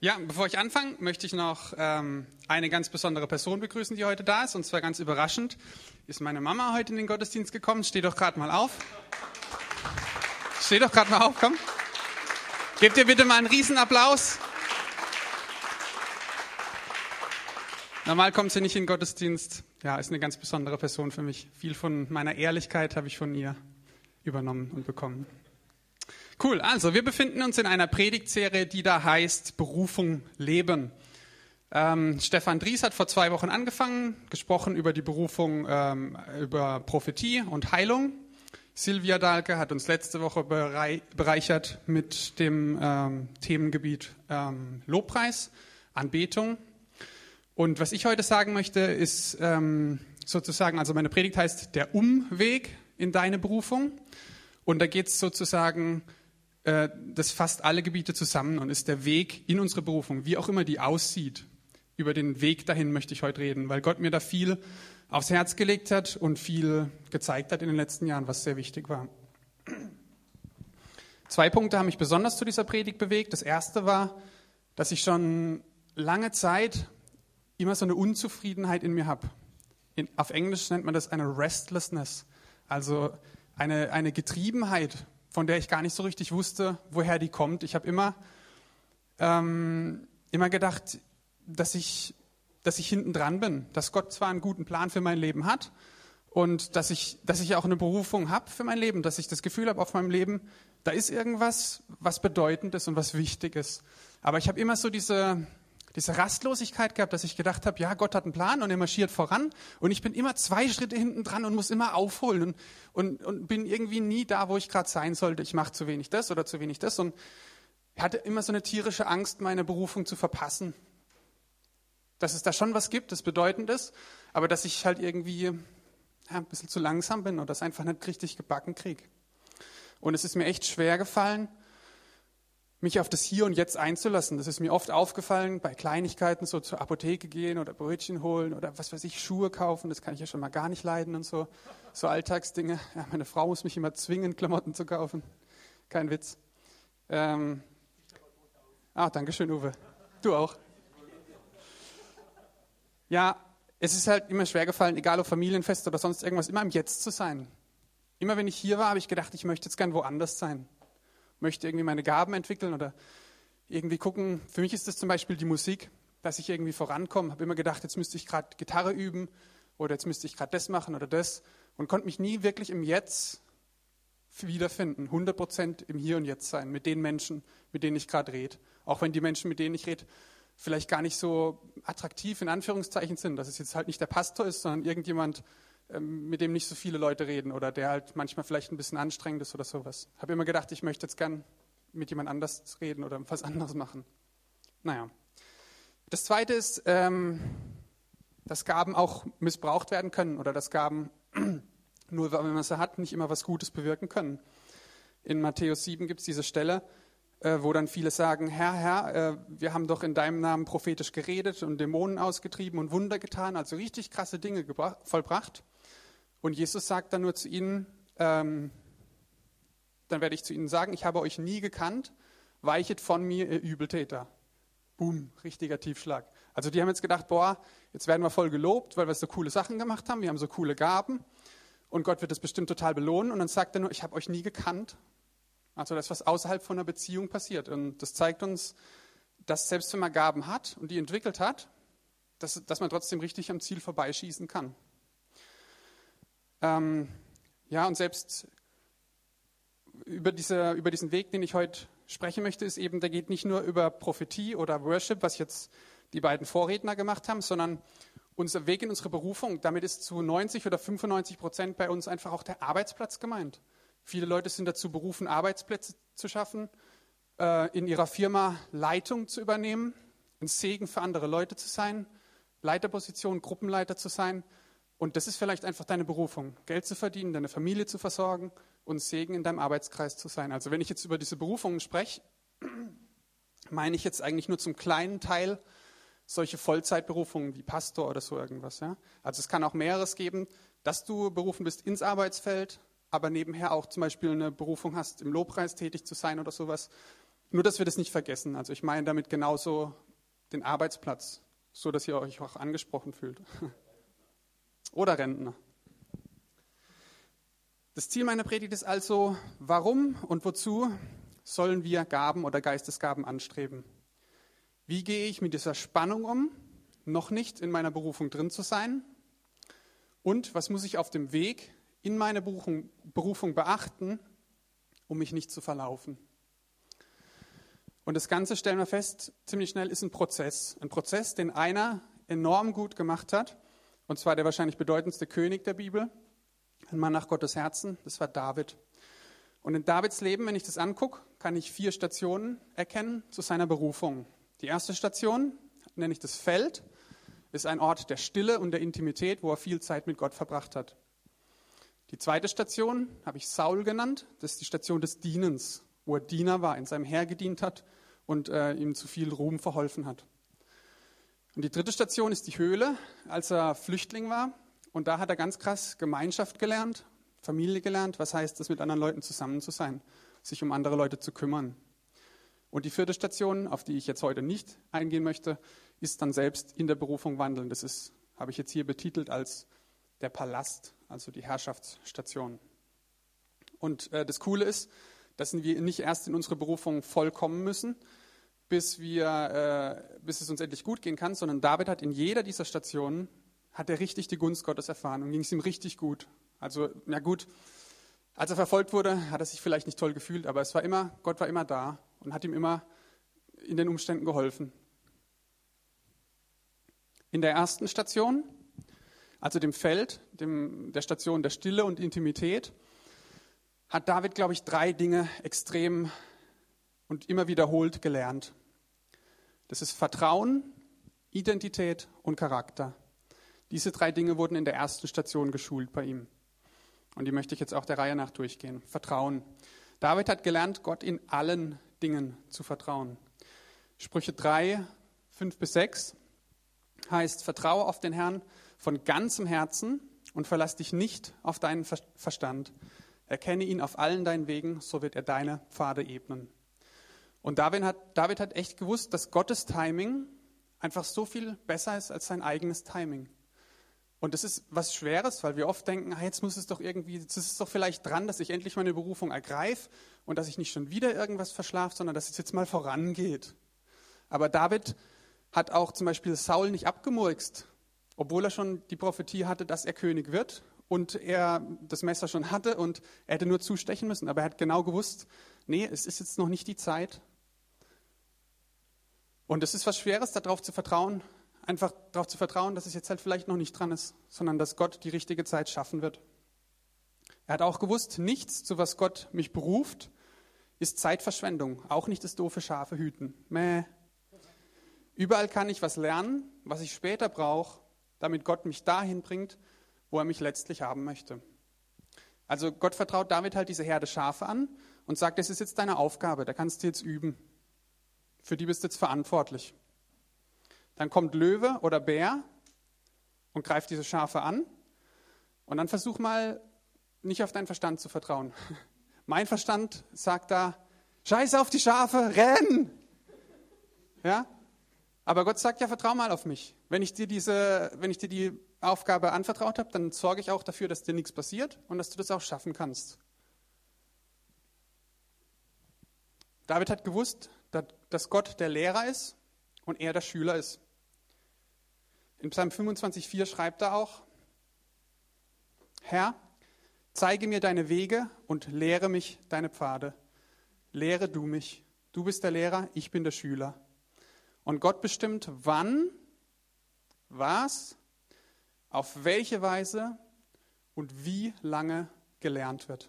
Ja, bevor ich anfange, möchte ich noch ähm, eine ganz besondere Person begrüßen, die heute da ist. Und zwar ganz überraschend ist meine Mama heute in den Gottesdienst gekommen. Steh doch gerade mal auf. Steh doch gerade mal auf, komm. Gebt ihr bitte mal einen Riesenapplaus. Normal kommt sie nicht in den Gottesdienst. Ja, ist eine ganz besondere Person für mich. Viel von meiner Ehrlichkeit habe ich von ihr übernommen und bekommen. Cool, also wir befinden uns in einer Predigtserie, die da heißt Berufung leben. Ähm, Stefan Dries hat vor zwei Wochen angefangen, gesprochen über die Berufung, ähm, über Prophetie und Heilung. Silvia Dahlke hat uns letzte Woche bereichert mit dem ähm, Themengebiet ähm, Lobpreis, Anbetung. Und was ich heute sagen möchte, ist ähm, sozusagen, also meine Predigt heißt der Umweg in deine Berufung. Und da geht es sozusagen äh, das fasst alle Gebiete zusammen und ist der Weg in unsere Berufung, wie auch immer die aussieht. Über den Weg dahin möchte ich heute reden, weil Gott mir da viel aufs Herz gelegt hat und viel gezeigt hat in den letzten Jahren, was sehr wichtig war. Zwei Punkte haben mich besonders zu dieser Predigt bewegt. Das erste war, dass ich schon lange Zeit immer so eine Unzufriedenheit in mir habe. auf Englisch nennt man das eine Restlessness, also eine, eine Getriebenheit von der ich gar nicht so richtig wusste, woher die kommt. Ich habe immer, ähm, immer gedacht, dass ich, dass ich hinten dran bin, dass Gott zwar einen guten Plan für mein Leben hat und dass ich, dass ich auch eine Berufung habe für mein Leben, dass ich das Gefühl habe auf meinem Leben, da ist irgendwas, was bedeutend ist und was wichtig ist. Aber ich habe immer so diese, diese Rastlosigkeit gehabt, dass ich gedacht habe, ja, Gott hat einen Plan und er marschiert voran und ich bin immer zwei Schritte hinten dran und muss immer aufholen und, und, und bin irgendwie nie da, wo ich gerade sein sollte. Ich mache zu wenig das oder zu wenig das und hatte immer so eine tierische Angst, meine Berufung zu verpassen. Dass es da schon was gibt, das bedeutend ist, aber dass ich halt irgendwie ja, ein bisschen zu langsam bin oder das einfach nicht richtig gebacken kriege. Und es ist mir echt schwer gefallen, mich auf das Hier und Jetzt einzulassen. Das ist mir oft aufgefallen bei Kleinigkeiten, so zur Apotheke gehen oder Brötchen holen oder was weiß ich, Schuhe kaufen. Das kann ich ja schon mal gar nicht leiden und so. So Alltagsdinge. Ja, meine Frau muss mich immer zwingen, Klamotten zu kaufen. Kein Witz. Ähm, ah, danke schön, Uwe. Du auch. Ja, es ist halt immer schwer gefallen, egal ob Familienfest oder sonst irgendwas, immer im Jetzt zu sein. Immer wenn ich hier war, habe ich gedacht, ich möchte jetzt gern woanders sein möchte irgendwie meine Gaben entwickeln oder irgendwie gucken. Für mich ist das zum Beispiel die Musik, dass ich irgendwie vorankomme. Habe immer gedacht, jetzt müsste ich gerade Gitarre üben oder jetzt müsste ich gerade das machen oder das und konnte mich nie wirklich im Jetzt wiederfinden, 100 Prozent im Hier und Jetzt sein, mit den Menschen, mit denen ich gerade rede. Auch wenn die Menschen, mit denen ich rede, vielleicht gar nicht so attraktiv in Anführungszeichen sind, dass es jetzt halt nicht der Pastor ist, sondern irgendjemand, mit dem nicht so viele Leute reden oder der halt manchmal vielleicht ein bisschen anstrengend ist oder sowas. Habe immer gedacht, ich möchte jetzt gern mit jemand anders reden oder was anderes machen. Naja. Das Zweite ist, ähm, dass Gaben auch missbraucht werden können oder dass Gaben, nur wenn man sie hat, nicht immer was Gutes bewirken können. In Matthäus 7 gibt es diese Stelle, äh, wo dann viele sagen, Herr, Herr, äh, wir haben doch in deinem Namen prophetisch geredet und Dämonen ausgetrieben und Wunder getan, also richtig krasse Dinge vollbracht. Und Jesus sagt dann nur zu ihnen, ähm, dann werde ich zu ihnen sagen, ich habe euch nie gekannt, weichet von mir, ihr Übeltäter. Boom, richtiger Tiefschlag. Also die haben jetzt gedacht, boah, jetzt werden wir voll gelobt, weil wir so coole Sachen gemacht haben, wir haben so coole Gaben und Gott wird das bestimmt total belohnen. Und dann sagt er nur, ich habe euch nie gekannt. Also das, was außerhalb von einer Beziehung passiert. Und das zeigt uns, dass selbst wenn man Gaben hat und die entwickelt hat, dass, dass man trotzdem richtig am Ziel vorbeischießen kann. Ähm, ja, und selbst über, diese, über diesen Weg, den ich heute sprechen möchte, ist eben, der geht nicht nur über Prophetie oder Worship, was jetzt die beiden Vorredner gemacht haben, sondern unser Weg in unsere Berufung. Damit ist zu 90 oder 95 Prozent bei uns einfach auch der Arbeitsplatz gemeint. Viele Leute sind dazu berufen, Arbeitsplätze zu schaffen, äh, in ihrer Firma Leitung zu übernehmen, ein Segen für andere Leute zu sein, Leiterposition, Gruppenleiter zu sein. Und das ist vielleicht einfach deine Berufung, Geld zu verdienen, deine Familie zu versorgen und Segen in deinem Arbeitskreis zu sein. Also wenn ich jetzt über diese Berufungen spreche, meine ich jetzt eigentlich nur zum kleinen Teil solche Vollzeitberufungen wie Pastor oder so irgendwas. Ja? Also es kann auch mehreres geben, dass du berufen bist ins Arbeitsfeld, aber nebenher auch zum Beispiel eine Berufung hast, im Lobpreis tätig zu sein oder sowas. Nur, dass wir das nicht vergessen. Also ich meine damit genauso den Arbeitsplatz, so dass ihr euch auch angesprochen fühlt. Oder Rentner. Das Ziel meiner Predigt ist also, warum und wozu sollen wir Gaben oder Geistesgaben anstreben? Wie gehe ich mit dieser Spannung um, noch nicht in meiner Berufung drin zu sein? Und was muss ich auf dem Weg in meine Berufung, Berufung beachten, um mich nicht zu verlaufen? Und das Ganze, stellen wir fest, ziemlich schnell ist ein Prozess. Ein Prozess, den einer enorm gut gemacht hat. Und zwar der wahrscheinlich bedeutendste König der Bibel. Ein Mann nach Gottes Herzen. Das war David. Und in Davids Leben, wenn ich das angucke, kann ich vier Stationen erkennen zu seiner Berufung. Die erste Station nenne ich das Feld, ist ein Ort der Stille und der Intimität, wo er viel Zeit mit Gott verbracht hat. Die zweite Station habe ich Saul genannt, das ist die Station des Dienens, wo er Diener war, in seinem Herr gedient hat und äh, ihm zu viel Ruhm verholfen hat. Und die dritte Station ist die Höhle, als er Flüchtling war. Und da hat er ganz krass Gemeinschaft gelernt, Familie gelernt. Was heißt es, mit anderen Leuten zusammen zu sein, sich um andere Leute zu kümmern. Und die vierte Station, auf die ich jetzt heute nicht eingehen möchte, ist dann selbst in der Berufung wandeln. Das ist, habe ich jetzt hier betitelt als der Palast, also die Herrschaftsstation. Und äh, das Coole ist, dass wir nicht erst in unsere Berufung vollkommen müssen, bis, wir, äh, bis es uns endlich gut gehen kann, sondern David hat in jeder dieser Stationen, hat er richtig die Gunst Gottes erfahren und ging es ihm richtig gut. Also, na gut, als er verfolgt wurde, hat er sich vielleicht nicht toll gefühlt, aber es war immer, Gott war immer da und hat ihm immer in den Umständen geholfen. In der ersten Station, also dem Feld, dem, der Station der Stille und Intimität, hat David, glaube ich, drei Dinge extrem und immer wiederholt gelernt. Das ist Vertrauen, Identität und Charakter. Diese drei Dinge wurden in der ersten Station geschult bei ihm. Und die möchte ich jetzt auch der Reihe nach durchgehen. Vertrauen. David hat gelernt, Gott in allen Dingen zu vertrauen. Sprüche 3, 5 bis 6 heißt, vertraue auf den Herrn von ganzem Herzen und verlass dich nicht auf deinen Verstand. Erkenne ihn auf allen deinen Wegen, so wird er deine Pfade ebnen. Und David hat, David hat echt gewusst, dass Gottes Timing einfach so viel besser ist als sein eigenes Timing. Und das ist was Schweres, weil wir oft denken, ah, jetzt muss es doch irgendwie, jetzt ist es doch vielleicht dran, dass ich endlich meine Berufung ergreife und dass ich nicht schon wieder irgendwas verschlafe, sondern dass es jetzt mal vorangeht. Aber David hat auch zum Beispiel Saul nicht abgemurkst, obwohl er schon die Prophetie hatte, dass er König wird und er das Messer schon hatte und er hätte nur zustechen müssen. Aber er hat genau gewusst, nee, es ist jetzt noch nicht die Zeit. Und es ist was Schweres, darauf zu vertrauen, einfach darauf zu vertrauen, dass es jetzt halt vielleicht noch nicht dran ist, sondern dass Gott die richtige Zeit schaffen wird. Er hat auch gewusst, nichts, zu was Gott mich beruft, ist Zeitverschwendung. Auch nicht das doofe Schafe hüten. Mäh. Überall kann ich was lernen, was ich später brauche, damit Gott mich dahin bringt, wo er mich letztlich haben möchte. Also Gott vertraut David halt diese Herde Schafe an und sagt, das ist jetzt deine Aufgabe, da kannst du jetzt üben. Für die bist du jetzt verantwortlich. Dann kommt Löwe oder Bär und greift diese Schafe an. Und dann versuch mal nicht auf deinen Verstand zu vertrauen. Mein Verstand sagt da, scheiß auf die Schafe, renn! Ja? Aber Gott sagt ja, vertrau mal auf mich. Wenn ich dir diese, wenn ich dir die Aufgabe anvertraut habe, dann sorge ich auch dafür, dass dir nichts passiert und dass du das auch schaffen kannst. David hat gewusst, dass Gott der Lehrer ist und er der Schüler ist. In Psalm 25,4 schreibt er auch, Herr, zeige mir deine Wege und lehre mich deine Pfade. Lehre du mich. Du bist der Lehrer, ich bin der Schüler. Und Gott bestimmt, wann, was, auf welche Weise und wie lange gelernt wird.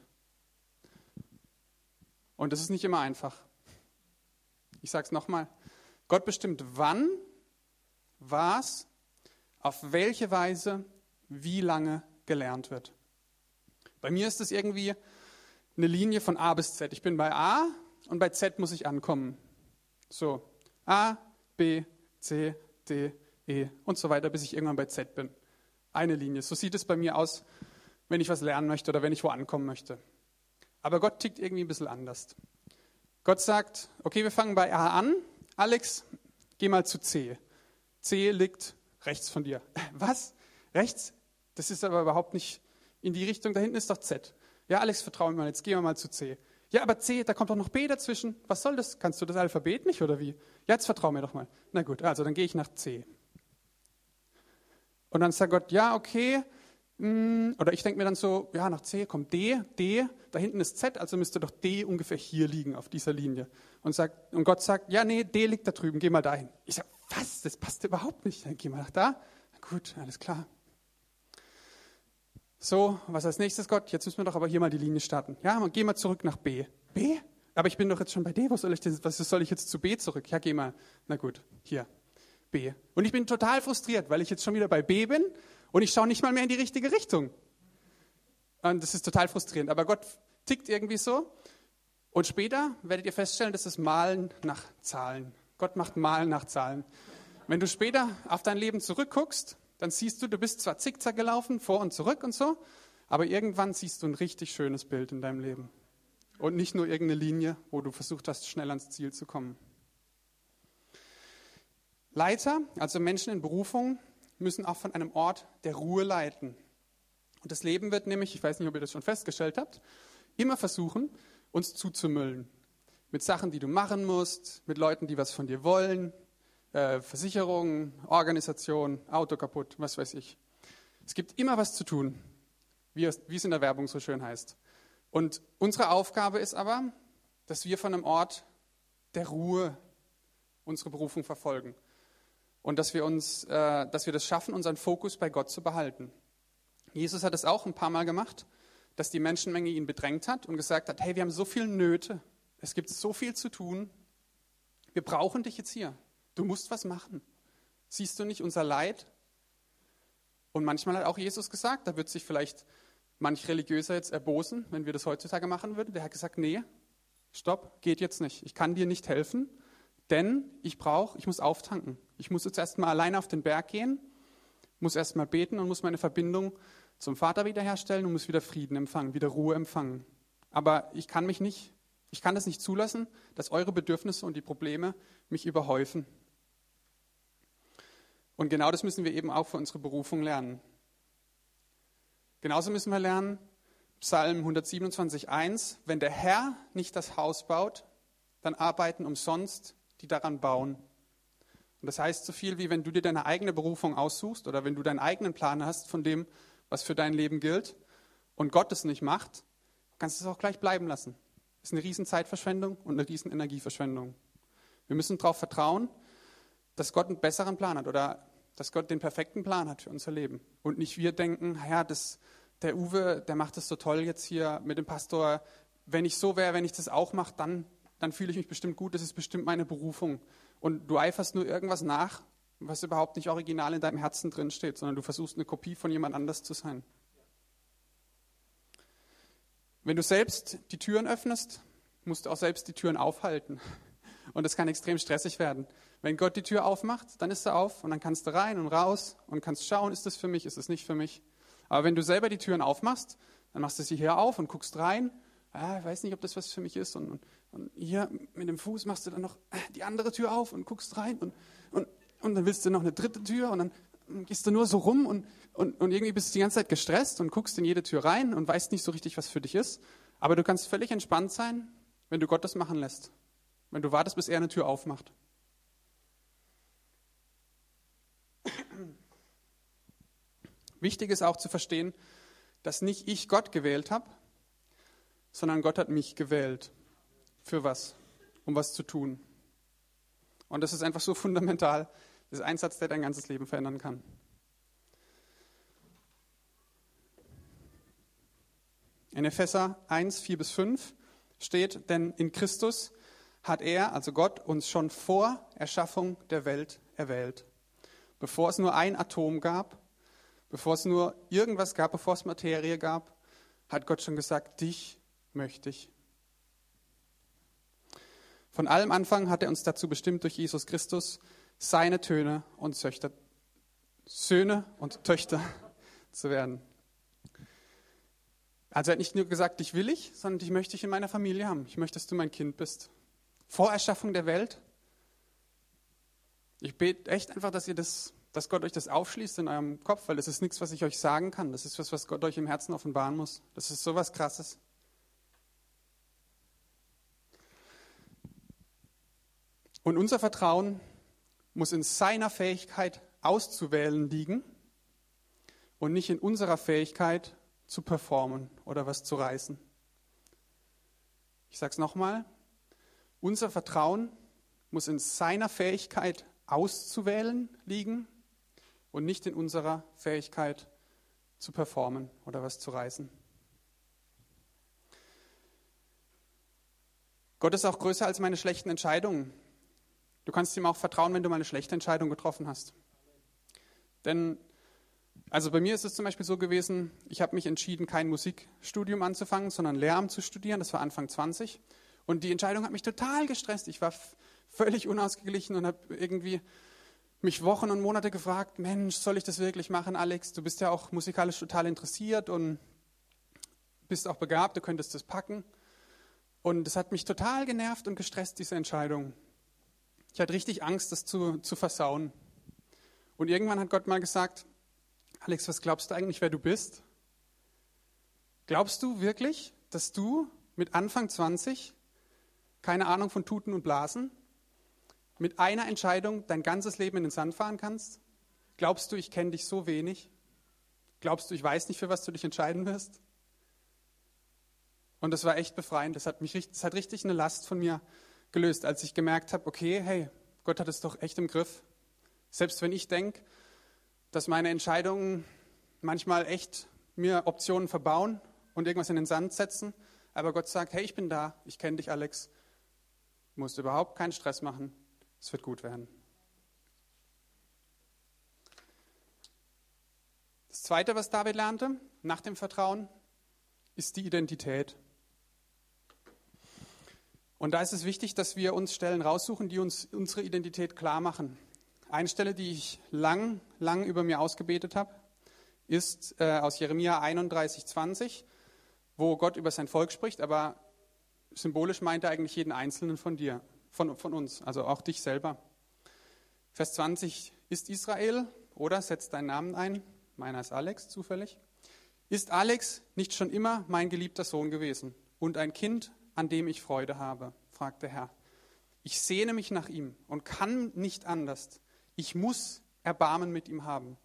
Und das ist nicht immer einfach. Ich sage es nochmal. Gott bestimmt, wann, was, auf welche Weise, wie lange gelernt wird. Bei mir ist es irgendwie eine Linie von A bis Z. Ich bin bei A und bei Z muss ich ankommen. So, A, B, C, D, E und so weiter, bis ich irgendwann bei Z bin. Eine Linie. So sieht es bei mir aus, wenn ich was lernen möchte oder wenn ich wo ankommen möchte. Aber Gott tickt irgendwie ein bisschen anders. Gott sagt, okay, wir fangen bei A an. Alex, geh mal zu C. C liegt rechts von dir. Was? Rechts? Das ist aber überhaupt nicht in die Richtung. Da hinten ist doch Z. Ja, Alex, vertraue mir mal. Jetzt gehen wir mal zu C. Ja, aber C, da kommt doch noch B dazwischen. Was soll das? Kannst du das Alphabet nicht oder wie? Ja, jetzt vertrau mir doch mal. Na gut, also dann gehe ich nach C. Und dann sagt Gott, ja, okay. Hm, oder ich denke mir dann so, ja, nach C kommt D, D, da hinten ist Z, also müsste doch D ungefähr hier liegen auf dieser Linie. Und, sagt, und Gott sagt, ja, nee, D liegt da drüben, geh mal dahin. Ich sage, was, das passt überhaupt nicht. Dann geh mal nach da. Na gut, alles klar. So, was als nächstes, Gott? Jetzt müssen wir doch aber hier mal die Linie starten. Ja, geh mal zurück nach B. B? Aber ich bin doch jetzt schon bei D. Wo soll ich denn, was soll ich jetzt zu B zurück? Ja, geh mal. Na gut, hier. B. Und ich bin total frustriert, weil ich jetzt schon wieder bei B bin und ich schaue nicht mal mehr in die richtige Richtung. Und das ist total frustrierend. Aber Gott tickt irgendwie so. Und später werdet ihr feststellen, das ist Malen nach Zahlen. Gott macht Malen nach Zahlen. Wenn du später auf dein Leben zurückguckst, dann siehst du, du bist zwar zickzack gelaufen, vor und zurück und so, aber irgendwann siehst du ein richtig schönes Bild in deinem Leben. Und nicht nur irgendeine Linie, wo du versucht hast, schnell ans Ziel zu kommen. Leiter, also Menschen in Berufung, müssen auch von einem Ort der Ruhe leiten. Und das Leben wird nämlich, ich weiß nicht, ob ihr das schon festgestellt habt, immer versuchen, uns zuzumüllen. Mit Sachen, die du machen musst, mit Leuten, die was von dir wollen, äh, Versicherung, Organisation, Auto kaputt, was weiß ich. Es gibt immer was zu tun, wie es, wie es in der Werbung so schön heißt. Und unsere Aufgabe ist aber, dass wir von einem Ort der Ruhe unsere Berufung verfolgen. Und dass wir, uns, äh, dass wir das schaffen, unseren Fokus bei Gott zu behalten. Jesus hat es auch ein paar Mal gemacht, dass die Menschenmenge ihn bedrängt hat und gesagt hat, hey, wir haben so viele Nöte, es gibt so viel zu tun, wir brauchen dich jetzt hier. Du musst was machen. Siehst du nicht unser Leid? Und manchmal hat auch Jesus gesagt, da wird sich vielleicht manch Religiöser jetzt erbosen, wenn wir das heutzutage machen würden. Der hat gesagt, nee, stopp, geht jetzt nicht. Ich kann dir nicht helfen, denn ich brauche, ich muss auftanken. Ich muss jetzt erstmal alleine auf den Berg gehen, muss erstmal beten und muss meine Verbindung zum Vater wiederherstellen und muss wieder Frieden empfangen, wieder Ruhe empfangen. Aber ich kann mich nicht, ich kann das nicht zulassen, dass eure Bedürfnisse und die Probleme mich überhäufen. Und genau das müssen wir eben auch für unsere Berufung lernen. Genauso müssen wir lernen, Psalm 127.1, wenn der Herr nicht das Haus baut, dann arbeiten umsonst die daran bauen. Und das heißt so viel wie, wenn du dir deine eigene Berufung aussuchst oder wenn du deinen eigenen Plan hast von dem, was für dein Leben gilt und Gott es nicht macht, kannst du es auch gleich bleiben lassen. Das ist eine riesen Zeitverschwendung und eine riesen Energieverschwendung. Wir müssen darauf vertrauen, dass Gott einen besseren Plan hat oder dass Gott den perfekten Plan hat für unser Leben. Und nicht wir denken, ja, das, der Uwe, der macht das so toll jetzt hier mit dem Pastor. Wenn ich so wäre, wenn ich das auch mache, dann, dann fühle ich mich bestimmt gut, das ist bestimmt meine Berufung. Und du eiferst nur irgendwas nach, was überhaupt nicht original in deinem Herzen drin steht, sondern du versuchst eine Kopie von jemand anders zu sein. Wenn du selbst die Türen öffnest, musst du auch selbst die Türen aufhalten. Und das kann extrem stressig werden. Wenn Gott die Tür aufmacht, dann ist er auf und dann kannst du rein und raus und kannst schauen, ist das für mich, ist es nicht für mich. Aber wenn du selber die Türen aufmachst, dann machst du sie hier auf und guckst rein. Ah, ich weiß nicht, ob das was für mich ist. Und, und, und, hier mit dem Fuß machst du dann noch die andere Tür auf und guckst rein. Und, und, und dann willst du noch eine dritte Tür und dann gehst du nur so rum und, und, und irgendwie bist du die ganze Zeit gestresst und guckst in jede Tür rein und weißt nicht so richtig, was für dich ist. Aber du kannst völlig entspannt sein, wenn du Gott das machen lässt. Wenn du wartest, bis er eine Tür aufmacht. Wichtig ist auch zu verstehen, dass nicht ich Gott gewählt habe, sondern Gott hat mich gewählt. Für was? Um was zu tun. Und das ist einfach so fundamental. Das ist ein Satz, der dein ganzes Leben verändern kann. In Epheser 1, 4 bis 5 steht, denn in Christus hat er, also Gott, uns schon vor Erschaffung der Welt erwählt. Bevor es nur ein Atom gab, bevor es nur irgendwas gab, bevor es Materie gab, hat Gott schon gesagt, dich möchte ich. Von allem Anfang hat er uns dazu bestimmt, durch Jesus Christus seine Töne und Töchter, Söhne und Töchter zu werden. Also er hat nicht nur gesagt, dich will ich, sondern dich möchte ich in meiner Familie haben. Ich möchte, dass du mein Kind bist. Vor Erschaffung der Welt. Ich bete echt einfach, dass ihr das, dass Gott euch das aufschließt in eurem Kopf, weil das ist nichts, was ich euch sagen kann. Das ist was, was Gott euch im Herzen offenbaren muss. Das ist sowas Krasses. Und unser Vertrauen muss in seiner Fähigkeit auszuwählen liegen und nicht in unserer Fähigkeit zu performen oder was zu reißen. Ich sage es nochmal, unser Vertrauen muss in seiner Fähigkeit auszuwählen liegen und nicht in unserer Fähigkeit zu performen oder was zu reißen. Gott ist auch größer als meine schlechten Entscheidungen. Du kannst ihm auch vertrauen, wenn du mal eine schlechte Entscheidung getroffen hast. Denn, also bei mir ist es zum Beispiel so gewesen, ich habe mich entschieden, kein Musikstudium anzufangen, sondern Lehramt zu studieren. Das war Anfang 20. Und die Entscheidung hat mich total gestresst. Ich war völlig unausgeglichen und habe irgendwie mich Wochen und Monate gefragt, Mensch, soll ich das wirklich machen, Alex? Du bist ja auch musikalisch total interessiert und bist auch begabt, du könntest das packen. Und es hat mich total genervt und gestresst, diese Entscheidung. Ich hatte richtig Angst, das zu, zu versauen. Und irgendwann hat Gott mal gesagt, Alex, was glaubst du eigentlich, wer du bist? Glaubst du wirklich, dass du mit Anfang 20 keine Ahnung von Tuten und Blasen, mit einer Entscheidung dein ganzes Leben in den Sand fahren kannst? Glaubst du, ich kenne dich so wenig? Glaubst du, ich weiß nicht, für was du dich entscheiden wirst? Und das war echt befreiend. Das hat, mich, das hat richtig eine Last von mir gelöst, als ich gemerkt habe, okay, hey, Gott hat es doch echt im Griff. Selbst wenn ich denke, dass meine Entscheidungen manchmal echt mir Optionen verbauen und irgendwas in den Sand setzen, aber Gott sagt, hey, ich bin da, ich kenne dich, Alex. Du musst überhaupt keinen Stress machen, es wird gut werden. Das Zweite, was David lernte nach dem Vertrauen, ist die Identität. Und da ist es wichtig, dass wir uns Stellen raussuchen, die uns unsere Identität klar machen. Eine Stelle, die ich lang, lang über mir ausgebetet habe, ist äh, aus Jeremia 31, 20, wo Gott über sein Volk spricht, aber symbolisch meint er eigentlich jeden Einzelnen von dir, von, von uns, also auch dich selber. Vers 20 ist Israel oder setzt deinen Namen ein, meiner ist Alex zufällig. Ist Alex nicht schon immer mein geliebter Sohn gewesen und ein Kind an dem ich Freude habe? fragt der Herr. Ich sehne mich nach ihm und kann nicht anders. Ich muss Erbarmen mit ihm haben.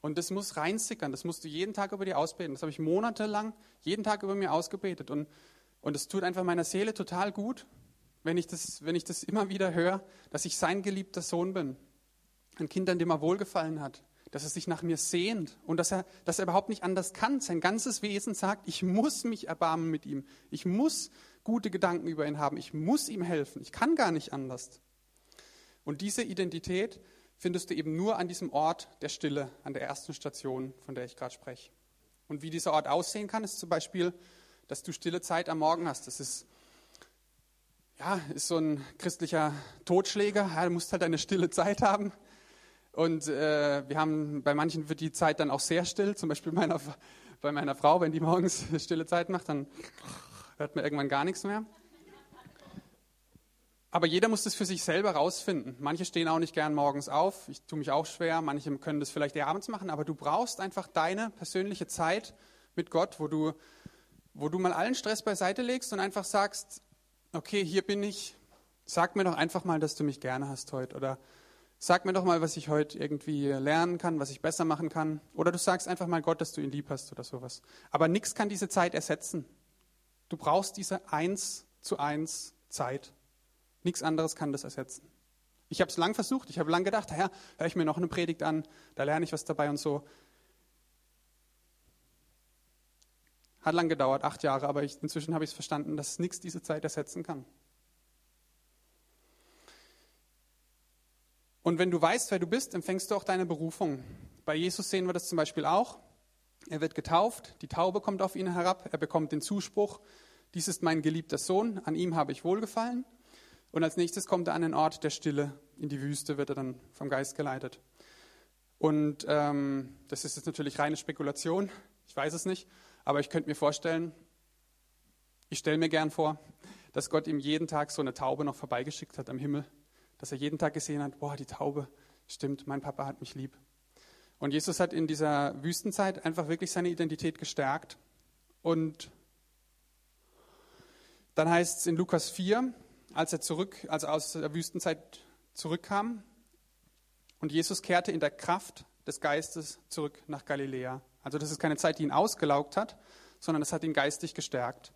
Und das muss reinsickern, das musst du jeden Tag über dir ausbeten. Das habe ich monatelang jeden Tag über mir ausgebetet. Und, und es tut einfach meiner Seele total gut, wenn ich, das, wenn ich das immer wieder höre, dass ich sein geliebter Sohn bin. Ein Kind, an dem er wohlgefallen hat, dass er sich nach mir sehnt und dass er, dass er überhaupt nicht anders kann. Sein ganzes Wesen sagt, ich muss mich erbarmen mit ihm. Ich muss gute Gedanken über ihn haben. Ich muss ihm helfen. Ich kann gar nicht anders. Und diese Identität findest du eben nur an diesem Ort der Stille, an der ersten Station, von der ich gerade spreche. Und wie dieser Ort aussehen kann, ist zum Beispiel, dass du stille Zeit am Morgen hast. Das ist, ja, ist so ein christlicher Totschläger. Ja, du musst halt eine stille Zeit haben. Und äh, wir haben, bei manchen wird die Zeit dann auch sehr still, zum Beispiel meiner, bei meiner Frau, wenn die morgens stille Zeit macht, dann hört man irgendwann gar nichts mehr. Aber jeder muss das für sich selber rausfinden. Manche stehen auch nicht gern morgens auf, ich tue mich auch schwer, manche können das vielleicht eher abends machen, aber du brauchst einfach deine persönliche Zeit mit Gott, wo du, wo du mal allen Stress beiseite legst und einfach sagst, okay, hier bin ich, sag mir doch einfach mal, dass du mich gerne hast heute. Oder Sag mir doch mal, was ich heute irgendwie lernen kann, was ich besser machen kann. Oder du sagst einfach mal Gott, dass du ihn lieb hast oder sowas. Aber nichts kann diese Zeit ersetzen. Du brauchst diese eins zu eins Zeit. Nichts anderes kann das ersetzen. Ich habe es lang versucht, ich habe lang gedacht, Herr, höre ich mir noch eine Predigt an, da lerne ich was dabei und so. Hat lang gedauert, acht Jahre, aber ich, inzwischen habe ich es verstanden, dass nichts diese Zeit ersetzen kann. Und wenn du weißt, wer du bist, empfängst du auch deine Berufung. Bei Jesus sehen wir das zum Beispiel auch. Er wird getauft, die Taube kommt auf ihn herab, er bekommt den Zuspruch, dies ist mein geliebter Sohn, an ihm habe ich wohlgefallen. Und als nächstes kommt er an den Ort der Stille, in die Wüste wird er dann vom Geist geleitet. Und ähm, das ist jetzt natürlich reine Spekulation, ich weiß es nicht, aber ich könnte mir vorstellen, ich stelle mir gern vor, dass Gott ihm jeden Tag so eine Taube noch vorbeigeschickt hat am Himmel. Dass er jeden Tag gesehen hat, boah, die Taube, stimmt, mein Papa hat mich lieb. Und Jesus hat in dieser Wüstenzeit einfach wirklich seine Identität gestärkt. Und dann heißt es in Lukas 4, als er zurück, als er aus der Wüstenzeit zurückkam und Jesus kehrte in der Kraft des Geistes zurück nach Galiläa. Also das ist keine Zeit, die ihn ausgelaugt hat, sondern es hat ihn geistig gestärkt.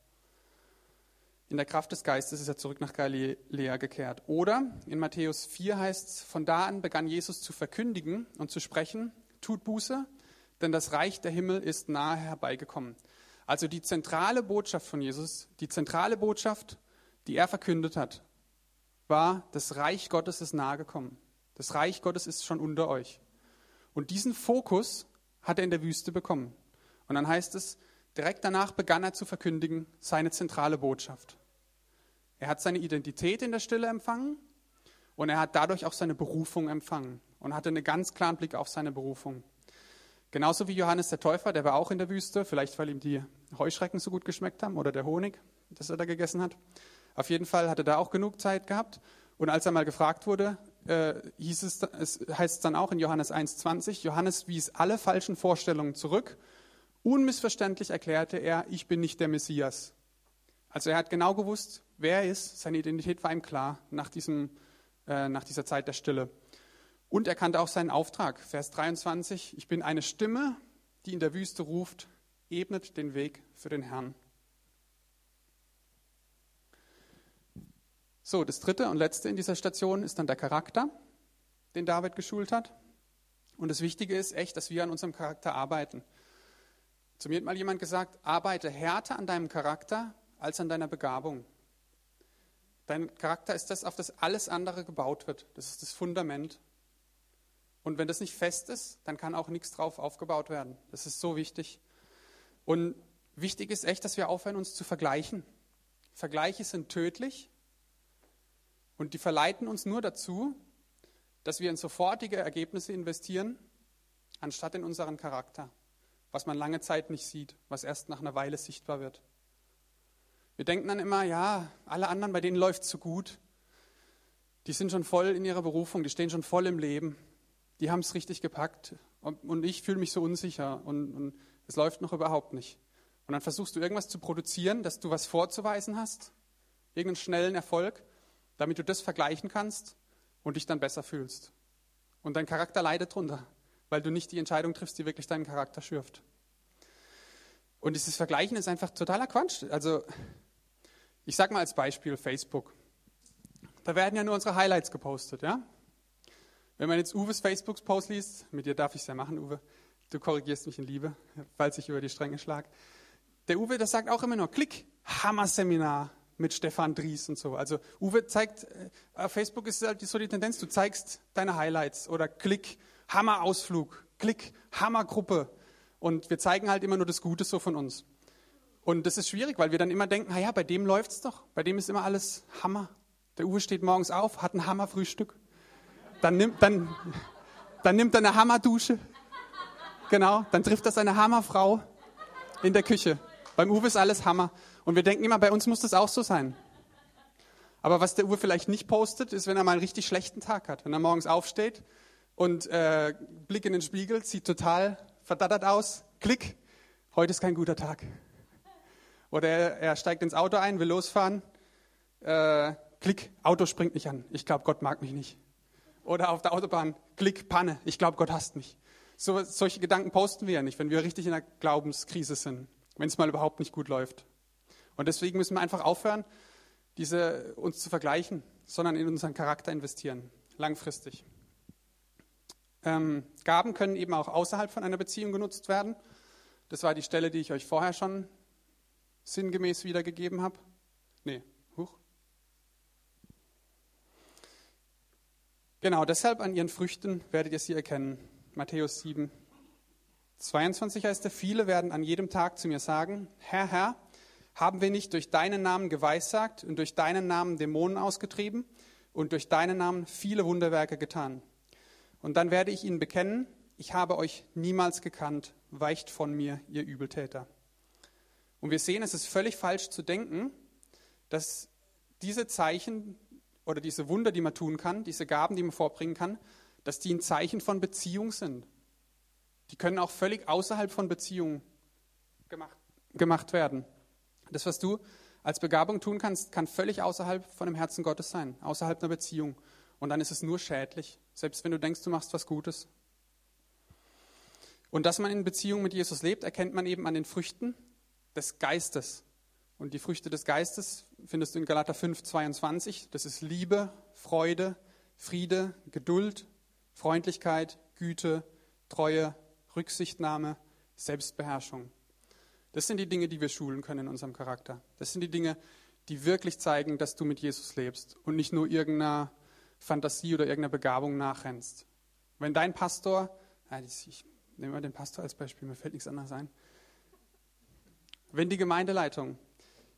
In der Kraft des Geistes ist er zurück nach Galiläa gekehrt. Oder in Matthäus 4 heißt es, von da an begann Jesus zu verkündigen und zu sprechen, tut Buße, denn das Reich der Himmel ist nahe herbeigekommen. Also die zentrale Botschaft von Jesus, die zentrale Botschaft, die er verkündet hat, war, das Reich Gottes ist nahe gekommen. Das Reich Gottes ist schon unter euch. Und diesen Fokus hat er in der Wüste bekommen. Und dann heißt es, direkt danach begann er zu verkündigen seine zentrale Botschaft. Er hat seine Identität in der Stille empfangen und er hat dadurch auch seine Berufung empfangen und hatte einen ganz klaren Blick auf seine Berufung. Genauso wie Johannes der Täufer, der war auch in der Wüste, vielleicht weil ihm die Heuschrecken so gut geschmeckt haben oder der Honig, das er da gegessen hat. Auf jeden Fall hatte er da auch genug Zeit gehabt. Und als er mal gefragt wurde, äh, hieß es, es heißt es dann auch in Johannes 1,20, Johannes wies alle falschen Vorstellungen zurück. Unmissverständlich erklärte er, ich bin nicht der Messias. Also er hat genau gewusst, wer er ist, seine Identität war ihm klar nach, diesem, äh, nach dieser Zeit der Stille. Und er kannte auch seinen Auftrag. Vers 23, ich bin eine Stimme, die in der Wüste ruft, ebnet den Weg für den Herrn. So, das dritte und letzte in dieser Station ist dann der Charakter, den David geschult hat. Und das Wichtige ist echt, dass wir an unserem Charakter arbeiten. Zu mir hat mal jemand gesagt, arbeite härter an deinem Charakter als an deiner Begabung. Dein Charakter ist das, auf das alles andere gebaut wird. Das ist das Fundament. Und wenn das nicht fest ist, dann kann auch nichts drauf aufgebaut werden. Das ist so wichtig. Und wichtig ist echt, dass wir aufhören, uns zu vergleichen. Vergleiche sind tödlich und die verleiten uns nur dazu, dass wir in sofortige Ergebnisse investieren, anstatt in unseren Charakter, was man lange Zeit nicht sieht, was erst nach einer Weile sichtbar wird. Wir denken dann immer, ja, alle anderen, bei denen läuft es so gut. Die sind schon voll in ihrer Berufung, die stehen schon voll im Leben die haben es richtig gepackt und ich fühle mich so unsicher und, und es läuft noch überhaupt nicht. Und dann versuchst du irgendwas zu produzieren, dass du was vorzuweisen hast, irgendeinen schnellen Erfolg, damit du das vergleichen kannst und dich dann besser fühlst. Und dein Charakter leidet drunter, weil du nicht die Entscheidung triffst, die wirklich deinen Charakter schürft. Und dieses Vergleichen ist einfach totaler Quatsch. Also, ich sage mal als Beispiel Facebook. Da werden ja nur unsere Highlights gepostet, ja? Wenn man jetzt Uwes Facebook-Post liest, mit dir darf ich es ja machen, Uwe, du korrigierst mich in Liebe, falls ich über die Stränge schlage. Der Uwe, das sagt auch immer nur, klick, Hammer-Seminar mit Stefan Dries und so. Also Uwe zeigt, äh, auf Facebook ist halt so die Tendenz, du zeigst deine Highlights oder klick, Hammer-Ausflug, klick, Hammer-Gruppe. Und wir zeigen halt immer nur das Gute so von uns. Und das ist schwierig, weil wir dann immer denken, naja, bei dem läuft's doch, bei dem ist immer alles Hammer. Der Uwe steht morgens auf, hat ein Hammer-Frühstück. Dann nimmt, dann, dann nimmt er eine Hammerdusche. Genau, dann trifft er seine Hammerfrau in der Küche. Beim Uwe ist alles Hammer. Und wir denken immer, bei uns muss das auch so sein. Aber was der Uwe vielleicht nicht postet, ist, wenn er mal einen richtig schlechten Tag hat. Wenn er morgens aufsteht und äh, Blick in den Spiegel, sieht total verdattert aus. Klick, heute ist kein guter Tag. Oder er, er steigt ins Auto ein, will losfahren. Äh, klick, Auto springt nicht an. Ich glaube, Gott mag mich nicht. Oder auf der Autobahn, Klick, Panne, ich glaube, Gott hasst mich. So, solche Gedanken posten wir ja nicht, wenn wir richtig in einer Glaubenskrise sind, wenn es mal überhaupt nicht gut läuft. Und deswegen müssen wir einfach aufhören, diese, uns zu vergleichen, sondern in unseren Charakter investieren, langfristig. Ähm, Gaben können eben auch außerhalb von einer Beziehung genutzt werden. Das war die Stelle, die ich euch vorher schon sinngemäß wiedergegeben habe. Nee, Genau, deshalb an ihren Früchten werdet ihr sie erkennen. Matthäus 7, 22 heißt er, viele werden an jedem Tag zu mir sagen, Herr, Herr, haben wir nicht durch deinen Namen geweissagt und durch deinen Namen Dämonen ausgetrieben und durch deinen Namen viele Wunderwerke getan? Und dann werde ich ihnen bekennen, ich habe euch niemals gekannt, weicht von mir, ihr Übeltäter. Und wir sehen, es ist völlig falsch zu denken, dass diese Zeichen oder diese Wunder, die man tun kann, diese Gaben, die man vorbringen kann, dass die ein Zeichen von Beziehung sind. Die können auch völlig außerhalb von Beziehungen gemacht, gemacht werden. Das, was du als Begabung tun kannst, kann völlig außerhalb von dem Herzen Gottes sein, außerhalb einer Beziehung. Und dann ist es nur schädlich, selbst wenn du denkst, du machst was Gutes. Und dass man in Beziehung mit Jesus lebt, erkennt man eben an den Früchten des Geistes. Und die Früchte des Geistes findest du in Galater 5, 22. Das ist Liebe, Freude, Friede, Geduld, Freundlichkeit, Güte, Treue, Rücksichtnahme, Selbstbeherrschung. Das sind die Dinge, die wir schulen können in unserem Charakter. Das sind die Dinge, die wirklich zeigen, dass du mit Jesus lebst und nicht nur irgendeiner Fantasie oder irgendeiner Begabung nachrennst. Wenn dein Pastor, ich nehme mal den Pastor als Beispiel, mir fällt nichts anderes ein. Wenn die Gemeindeleitung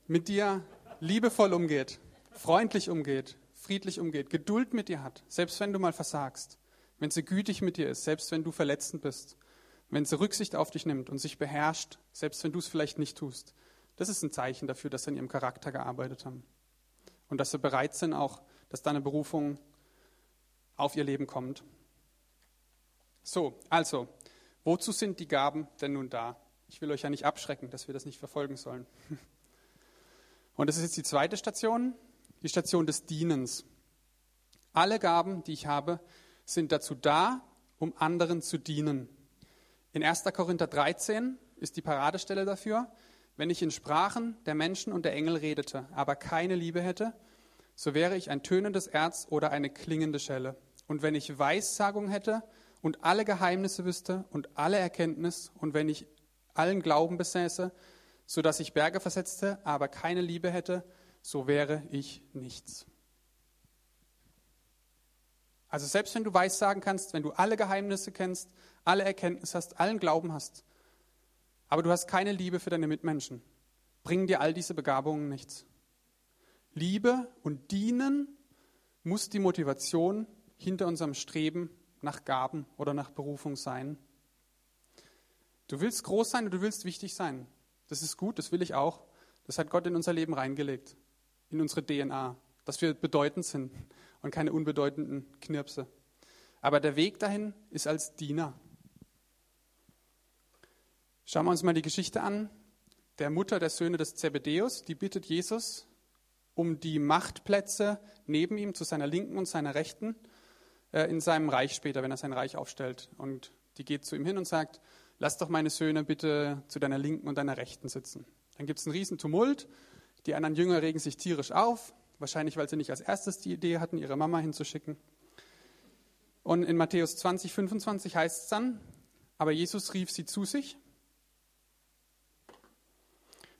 mit dir liebevoll umgeht, freundlich umgeht, friedlich umgeht, Geduld mit dir hat, selbst wenn du mal versagst, wenn sie gütig mit dir ist, selbst wenn du verletzend bist, wenn sie Rücksicht auf dich nimmt und sich beherrscht, selbst wenn du es vielleicht nicht tust, das ist ein Zeichen dafür, dass sie an ihrem Charakter gearbeitet haben. Und dass sie bereit sind, auch, dass deine Berufung auf ihr Leben kommt. So, also, wozu sind die Gaben denn nun da? Ich will euch ja nicht abschrecken, dass wir das nicht verfolgen sollen. Und das ist jetzt die zweite Station, die Station des Dienens. Alle Gaben, die ich habe, sind dazu da, um anderen zu dienen. In 1. Korinther 13 ist die Paradestelle dafür, wenn ich in Sprachen der Menschen und der Engel redete, aber keine Liebe hätte, so wäre ich ein tönendes Erz oder eine klingende Schelle. Und wenn ich Weissagung hätte und alle Geheimnisse wüsste und alle Erkenntnis und wenn ich allen Glauben besäße, so dass ich Berge versetzte, aber keine Liebe hätte, so wäre ich nichts. Also selbst wenn du Weissagen kannst, wenn du alle Geheimnisse kennst, alle Erkenntnis hast, allen Glauben hast, aber du hast keine Liebe für deine Mitmenschen, bringen dir all diese Begabungen nichts. Liebe und Dienen muss die Motivation hinter unserem Streben nach Gaben oder nach Berufung sein. Du willst groß sein und du willst wichtig sein. Das ist gut, das will ich auch. Das hat Gott in unser Leben reingelegt, in unsere DNA, dass wir bedeutend sind und keine unbedeutenden Knirpse. Aber der Weg dahin ist als Diener. Schauen wir uns mal die Geschichte an. Der Mutter der Söhne des Zebedeus, die bittet Jesus um die Machtplätze neben ihm zu seiner Linken und seiner Rechten äh, in seinem Reich später, wenn er sein Reich aufstellt. Und die geht zu ihm hin und sagt, lass doch meine Söhne bitte zu deiner Linken und deiner Rechten sitzen. Dann gibt es einen riesen Tumult. Die anderen Jünger regen sich tierisch auf, wahrscheinlich weil sie nicht als erstes die Idee hatten, ihre Mama hinzuschicken. Und in Matthäus 20, 25 heißt es dann, aber Jesus rief sie zu sich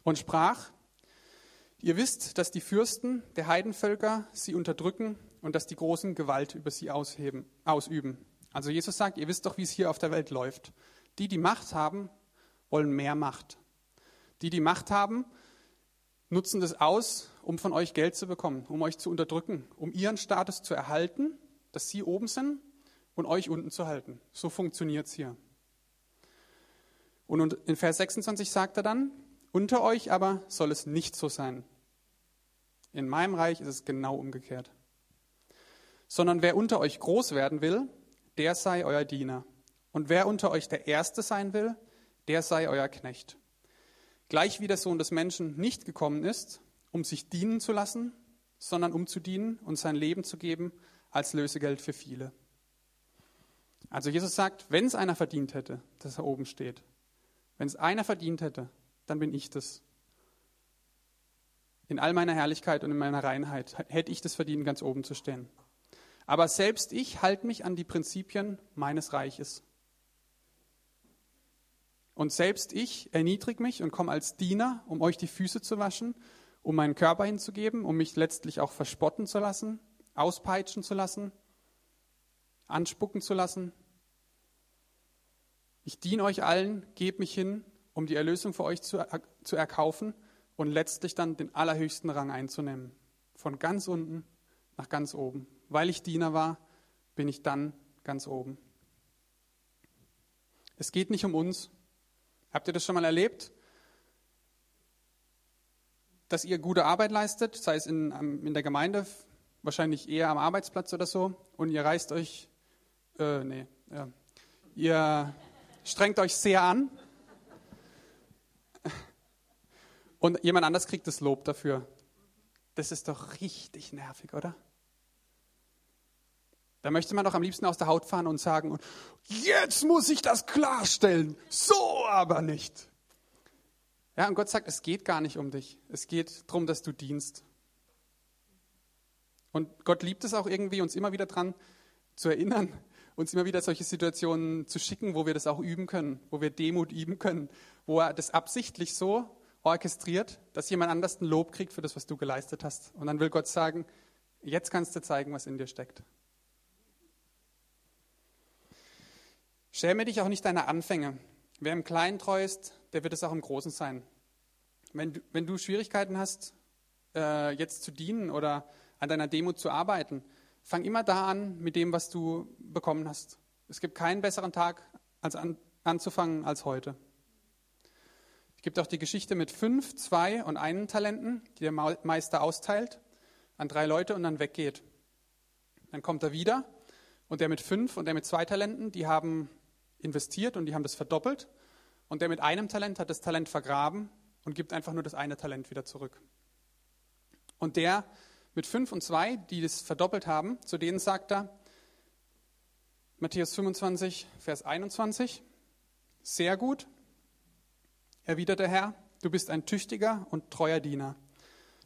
und sprach, ihr wisst, dass die Fürsten der Heidenvölker sie unterdrücken und dass die Großen Gewalt über sie ausheben, ausüben. Also Jesus sagt, ihr wisst doch, wie es hier auf der Welt läuft. Die, die Macht haben, wollen mehr Macht. Die, die Macht haben, nutzen das aus, um von euch Geld zu bekommen, um euch zu unterdrücken, um ihren Status zu erhalten, dass sie oben sind und euch unten zu halten. So funktioniert es hier. Und in Vers 26 sagt er dann, unter euch aber soll es nicht so sein. In meinem Reich ist es genau umgekehrt. Sondern wer unter euch groß werden will, der sei euer Diener. Und wer unter euch der Erste sein will, der sei euer Knecht. Gleich wie der Sohn des Menschen nicht gekommen ist, um sich dienen zu lassen, sondern um zu dienen und sein Leben zu geben als Lösegeld für viele. Also Jesus sagt, wenn es einer verdient hätte, dass er oben steht, wenn es einer verdient hätte, dann bin ich das. In all meiner Herrlichkeit und in meiner Reinheit hätte ich das verdient, ganz oben zu stehen. Aber selbst ich halte mich an die Prinzipien meines Reiches. Und selbst ich erniedrige mich und komme als Diener, um euch die Füße zu waschen, um meinen Körper hinzugeben, um mich letztlich auch verspotten zu lassen, auspeitschen zu lassen, anspucken zu lassen. Ich diene euch allen, gebe mich hin um die Erlösung für euch zu, zu erkaufen und letztlich dann den allerhöchsten Rang einzunehmen. Von ganz unten nach ganz oben. Weil ich Diener war, bin ich dann ganz oben. Es geht nicht um uns. Habt ihr das schon mal erlebt? dass ihr gute Arbeit leistet, sei es in, in der Gemeinde, wahrscheinlich eher am Arbeitsplatz oder so, und ihr reißt euch, äh, nee, ja, ihr strengt euch sehr an und jemand anders kriegt das Lob dafür. Das ist doch richtig nervig, oder? Da möchte man doch am liebsten aus der Haut fahren und sagen, jetzt muss ich das klarstellen, so aber nicht. Ja, und Gott sagt, es geht gar nicht um dich. Es geht darum, dass du dienst. Und Gott liebt es auch irgendwie, uns immer wieder dran zu erinnern, uns immer wieder solche Situationen zu schicken, wo wir das auch üben können, wo wir Demut üben können, wo er das absichtlich so orchestriert, dass jemand anders ein Lob kriegt für das, was du geleistet hast. Und dann will Gott sagen, jetzt kannst du zeigen, was in dir steckt. Schäme dich auch nicht deiner Anfänge. Wer im Kleinen treu ist, der wird es auch im Großen sein. Wenn du, wenn du Schwierigkeiten hast, äh, jetzt zu dienen oder an deiner Demut zu arbeiten, fang immer da an mit dem, was du bekommen hast. Es gibt keinen besseren Tag, als an, anzufangen als heute. Es gibt auch die Geschichte mit fünf, zwei und einen Talenten, die der Meister austeilt an drei Leute und dann weggeht. Dann kommt er wieder und der mit fünf und der mit zwei Talenten, die haben investiert und die haben das verdoppelt. Und der mit einem Talent hat das Talent vergraben und gibt einfach nur das eine Talent wieder zurück. Und der mit fünf und zwei, die das verdoppelt haben, zu denen sagt er, Matthäus 25, Vers 21, sehr gut, erwidert der Herr, du bist ein tüchtiger und treuer Diener.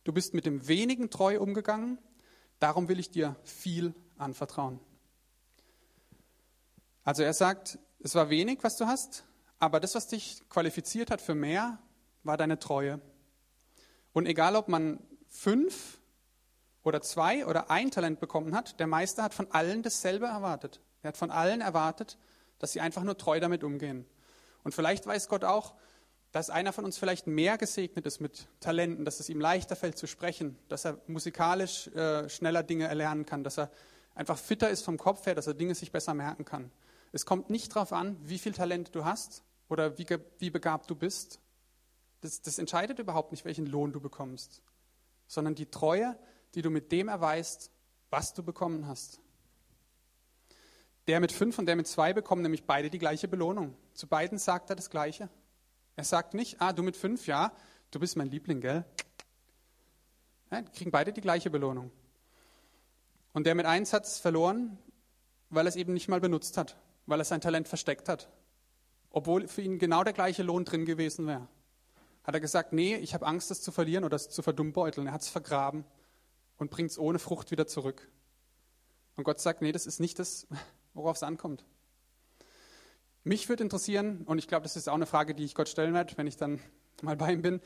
Du bist mit dem wenigen treu umgegangen, darum will ich dir viel anvertrauen. Also er sagt, es war wenig, was du hast, aber das, was dich qualifiziert hat für mehr, war deine Treue. Und egal, ob man fünf oder zwei oder ein Talent bekommen hat, der Meister hat von allen dasselbe erwartet. Er hat von allen erwartet, dass sie einfach nur treu damit umgehen. Und vielleicht weiß Gott auch, dass einer von uns vielleicht mehr gesegnet ist mit Talenten, dass es ihm leichter fällt zu sprechen, dass er musikalisch äh, schneller Dinge erlernen kann, dass er einfach fitter ist vom Kopf her, dass er Dinge sich besser merken kann. Es kommt nicht darauf an, wie viel Talent du hast oder wie, wie begabt du bist. Das, das entscheidet überhaupt nicht, welchen Lohn du bekommst, sondern die Treue, die du mit dem erweist, was du bekommen hast. Der mit fünf und der mit zwei bekommen nämlich beide die gleiche Belohnung. Zu beiden sagt er das Gleiche. Er sagt nicht, ah, du mit fünf, ja, du bist mein Liebling, gell? Ja, kriegen beide die gleiche Belohnung. Und der mit eins hat es verloren, weil er es eben nicht mal benutzt hat weil er sein Talent versteckt hat. Obwohl für ihn genau der gleiche Lohn drin gewesen wäre. Hat er gesagt, nee, ich habe Angst, das zu verlieren oder es zu verdummbeuteln. Er hat es vergraben und bringt es ohne Frucht wieder zurück. Und Gott sagt, nee, das ist nicht das, worauf es ankommt. Mich würde interessieren, und ich glaube, das ist auch eine Frage, die ich Gott stellen werde, wenn ich dann mal bei ihm bin,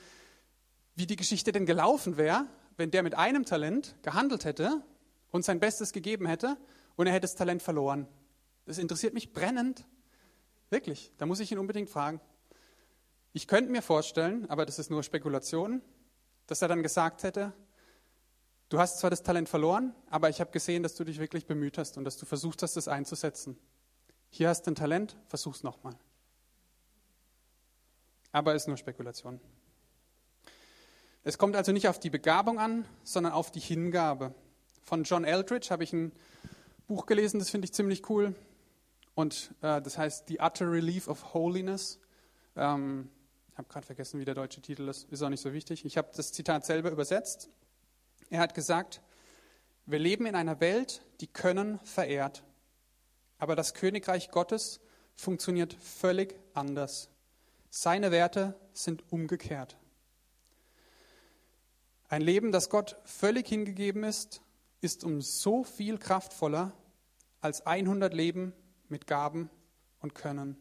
wie die Geschichte denn gelaufen wäre, wenn der mit einem Talent gehandelt hätte und sein Bestes gegeben hätte und er hätte das Talent verloren. Das interessiert mich brennend. Wirklich, da muss ich ihn unbedingt fragen. Ich könnte mir vorstellen, aber das ist nur Spekulation, dass er dann gesagt hätte, du hast zwar das Talent verloren, aber ich habe gesehen, dass du dich wirklich bemüht hast und dass du versucht hast, das einzusetzen. Hier hast du ein Talent, versuch's nochmal. Aber ist nur Spekulation. Es kommt also nicht auf die Begabung an, sondern auf die Hingabe. Von John Eldridge habe ich ein Buch gelesen, das finde ich ziemlich cool. Und äh, das heißt The Utter Relief of Holiness. Ähm, ich habe gerade vergessen, wie der deutsche Titel ist. Ist auch nicht so wichtig. Ich habe das Zitat selber übersetzt. Er hat gesagt, wir leben in einer Welt, die Können verehrt. Aber das Königreich Gottes funktioniert völlig anders. Seine Werte sind umgekehrt. Ein Leben, das Gott völlig hingegeben ist, ist um so viel kraftvoller als 100 Leben, mit Gaben und Können.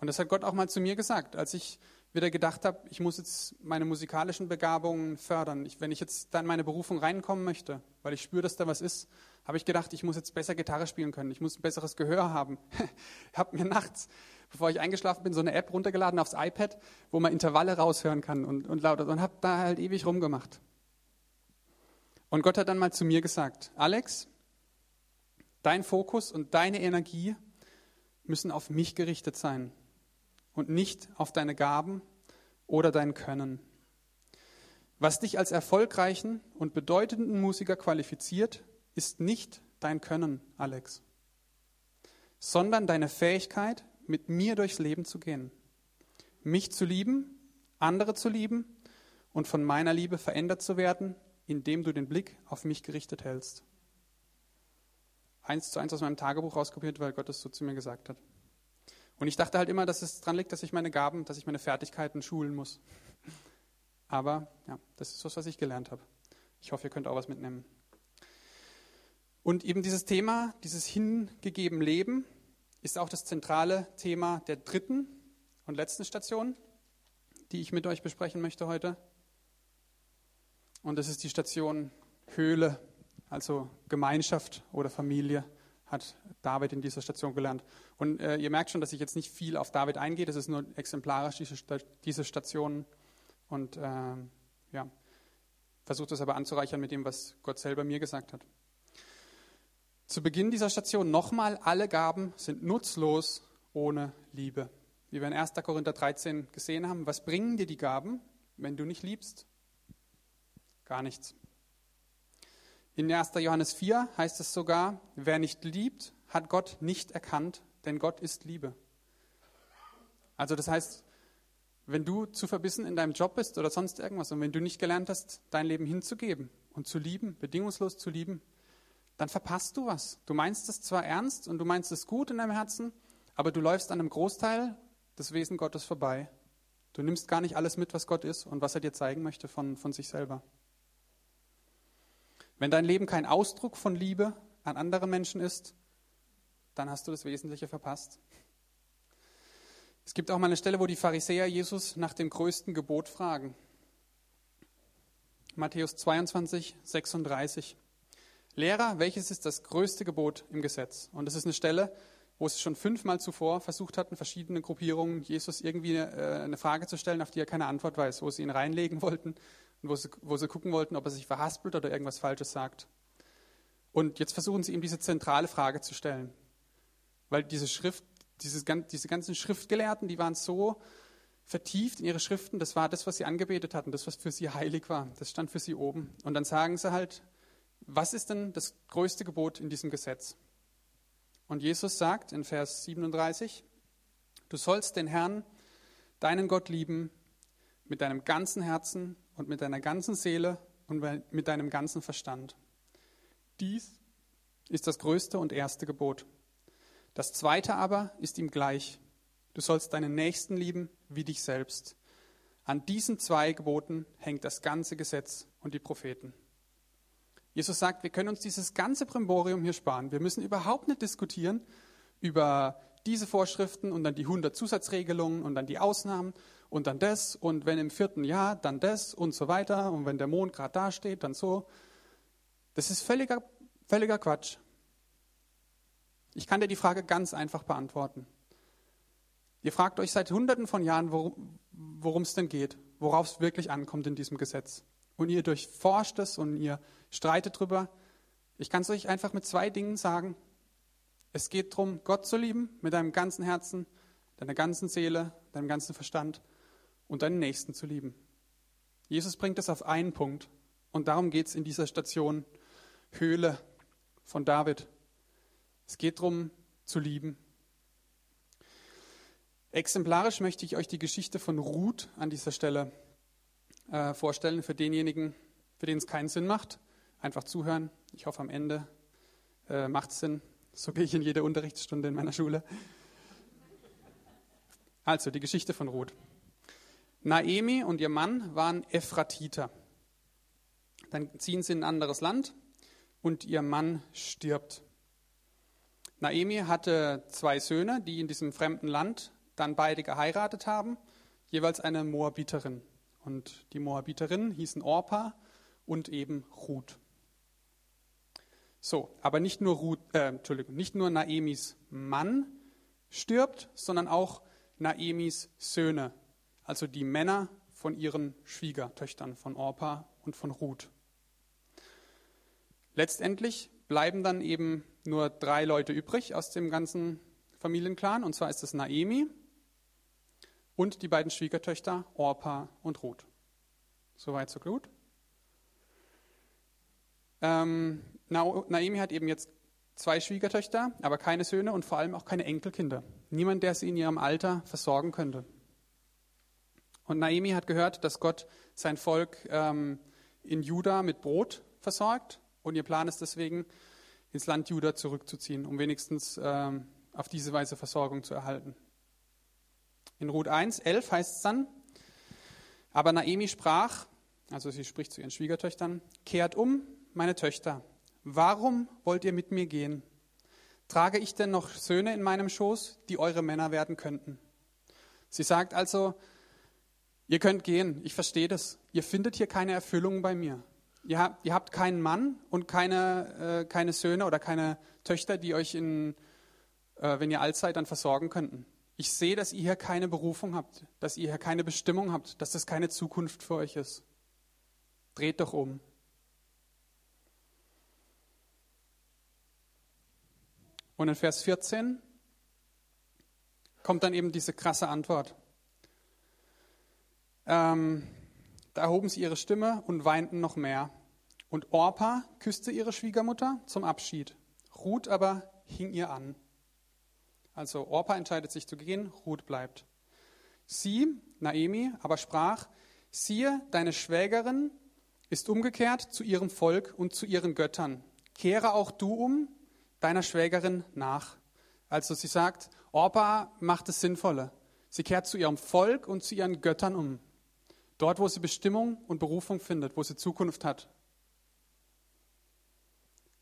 Und das hat Gott auch mal zu mir gesagt, als ich wieder gedacht habe, ich muss jetzt meine musikalischen Begabungen fördern. Ich, wenn ich jetzt da in meine Berufung reinkommen möchte, weil ich spüre, dass da was ist, habe ich gedacht, ich muss jetzt besser Gitarre spielen können. Ich muss ein besseres Gehör haben. ich habe mir nachts, bevor ich eingeschlafen bin, so eine App runtergeladen aufs iPad, wo man Intervalle raushören kann und, und lauter. Und habe da halt ewig rumgemacht. Und Gott hat dann mal zu mir gesagt, Alex, Dein Fokus und deine Energie müssen auf mich gerichtet sein und nicht auf deine Gaben oder dein Können. Was dich als erfolgreichen und bedeutenden Musiker qualifiziert, ist nicht dein Können, Alex, sondern deine Fähigkeit, mit mir durchs Leben zu gehen, mich zu lieben, andere zu lieben und von meiner Liebe verändert zu werden, indem du den Blick auf mich gerichtet hältst. Eins zu eins aus meinem Tagebuch rauskopiert, weil Gott es so zu mir gesagt hat. Und ich dachte halt immer, dass es daran liegt, dass ich meine Gaben, dass ich meine Fertigkeiten schulen muss. Aber ja, das ist was, was ich gelernt habe. Ich hoffe, ihr könnt auch was mitnehmen. Und eben dieses Thema, dieses hingegeben Leben, ist auch das zentrale Thema der dritten und letzten Station, die ich mit euch besprechen möchte heute. Und das ist die Station Höhle, also Gemeinschaft oder Familie, hat David in dieser Station gelernt. Und äh, ihr merkt schon, dass ich jetzt nicht viel auf David eingehe, das ist nur exemplarisch, diese, diese Stationen. Und äh, ja, versuche das aber anzureichern mit dem, was Gott selber mir gesagt hat. Zu Beginn dieser Station nochmal, alle Gaben sind nutzlos ohne Liebe. Wie wir in 1. Korinther 13 gesehen haben, was bringen dir die Gaben, wenn du nicht liebst? Gar nichts. In 1. Johannes 4 heißt es sogar, wer nicht liebt, hat Gott nicht erkannt, denn Gott ist Liebe. Also das heißt, wenn du zu verbissen in deinem Job bist oder sonst irgendwas und wenn du nicht gelernt hast, dein Leben hinzugeben und zu lieben, bedingungslos zu lieben, dann verpasst du was. Du meinst es zwar ernst und du meinst es gut in deinem Herzen, aber du läufst an einem Großteil des Wesen Gottes vorbei. Du nimmst gar nicht alles mit, was Gott ist und was er dir zeigen möchte von, von sich selber. Wenn dein Leben kein Ausdruck von Liebe an andere Menschen ist, dann hast du das Wesentliche verpasst. Es gibt auch mal eine Stelle, wo die Pharisäer Jesus nach dem größten Gebot fragen. Matthäus 22, 36. Lehrer, welches ist das größte Gebot im Gesetz? Und das ist eine Stelle, wo sie schon fünfmal zuvor versucht hatten, verschiedene Gruppierungen Jesus irgendwie äh, eine Frage zu stellen, auf die er keine Antwort weiß, wo sie ihn reinlegen wollten und wo sie, wo sie gucken wollten, ob er sich verhaspelt oder irgendwas Falsches sagt. Und jetzt versuchen sie ihm diese zentrale Frage zu stellen. Weil diese Schrift dieses, diese ganzen Schriftgelehrten, die waren so vertieft in ihre Schriften, das war das, was sie angebetet hatten, das, was für sie heilig war. Das stand für sie oben. Und dann sagen sie halt, was ist denn das größte Gebot in diesem Gesetz? Und Jesus sagt in Vers 37, du sollst den Herrn, deinen Gott lieben, mit deinem ganzen Herzen und mit deiner ganzen Seele und mit deinem ganzen Verstand. Dies ist das größte und erste Gebot. Das zweite aber ist ihm gleich. Du sollst deinen Nächsten lieben wie dich selbst. An diesen zwei Geboten hängt das ganze Gesetz und die Propheten. Jesus sagt, wir können uns dieses ganze Primborium hier sparen. Wir müssen überhaupt nicht diskutieren über diese Vorschriften und dann die 100 Zusatzregelungen und dann die Ausnahmen und dann das und wenn im vierten Jahr, dann das und so weiter und wenn der Mond gerade da steht, dann so. Das ist völliger, völliger Quatsch. Ich kann dir die Frage ganz einfach beantworten. Ihr fragt euch seit Hunderten von Jahren, worum es denn geht, worauf es wirklich ankommt in diesem Gesetz. Und ihr durchforscht es und ihr streitet drüber. Ich kann es euch einfach mit zwei Dingen sagen. Es geht darum, Gott zu lieben mit deinem ganzen Herzen, deiner ganzen Seele, deinem ganzen Verstand und deinen Nächsten zu lieben. Jesus bringt es auf einen Punkt. Und darum geht es in dieser Station Höhle von David. Es geht darum, zu lieben. Exemplarisch möchte ich euch die Geschichte von Ruth an dieser Stelle äh, vorstellen, für denjenigen, für den es keinen Sinn macht. Einfach zuhören. Ich hoffe, am Ende äh, macht es Sinn. So gehe ich in jede Unterrichtsstunde in meiner Schule. Also, die Geschichte von Ruth. Naemi und ihr Mann waren Ephratiter. Dann ziehen sie in ein anderes Land und ihr Mann stirbt. Naemi hatte zwei Söhne, die in diesem fremden Land dann beide geheiratet haben, jeweils eine Moabiterin. Und die Moabiterinnen hießen Orpa und eben Ruth. So, aber nicht nur, Ruth, äh, Entschuldigung, nicht nur Naemis Mann stirbt, sondern auch Naemis Söhne, also die Männer von ihren Schwiegertöchtern, von Orpa und von Ruth. Letztendlich bleiben dann eben nur drei Leute übrig aus dem ganzen Familienclan, und zwar ist es Naemi und die beiden Schwiegertöchter Orpa und Ruth. Soweit, so gut. Ähm, Naomi hat eben jetzt zwei Schwiegertöchter, aber keine Söhne und vor allem auch keine Enkelkinder. Niemand, der sie in ihrem Alter versorgen könnte. Und Naomi hat gehört, dass Gott sein Volk ähm, in Juda mit Brot versorgt. Und ihr Plan ist deswegen, ins Land Juda zurückzuziehen, um wenigstens ähm, auf diese Weise Versorgung zu erhalten. In Ruth 1, 11 heißt es dann, aber Naomi sprach, also sie spricht zu ihren Schwiegertöchtern, kehrt um, meine Töchter, warum wollt ihr mit mir gehen? Trage ich denn noch Söhne in meinem Schoß, die eure Männer werden könnten? Sie sagt also, ihr könnt gehen, ich verstehe das. Ihr findet hier keine Erfüllung bei mir. Ihr habt, ihr habt keinen Mann und keine, äh, keine Söhne oder keine Töchter, die euch, in, äh, wenn ihr alt seid, dann versorgen könnten. Ich sehe, dass ihr hier keine Berufung habt, dass ihr hier keine Bestimmung habt, dass das keine Zukunft für euch ist. Dreht doch um. Und in Vers 14 kommt dann eben diese krasse Antwort. Ähm, da erhoben sie ihre Stimme und weinten noch mehr. Und Orpa küsste ihre Schwiegermutter zum Abschied. Ruth aber hing ihr an. Also Orpa entscheidet sich zu gehen, Ruth bleibt. Sie, Naemi, aber sprach, siehe, deine Schwägerin ist umgekehrt zu ihrem Volk und zu ihren Göttern. Kehre auch du um deiner Schwägerin nach. Also sie sagt, Orpa macht das Sinnvolle. Sie kehrt zu ihrem Volk und zu ihren Göttern um. Dort, wo sie Bestimmung und Berufung findet, wo sie Zukunft hat.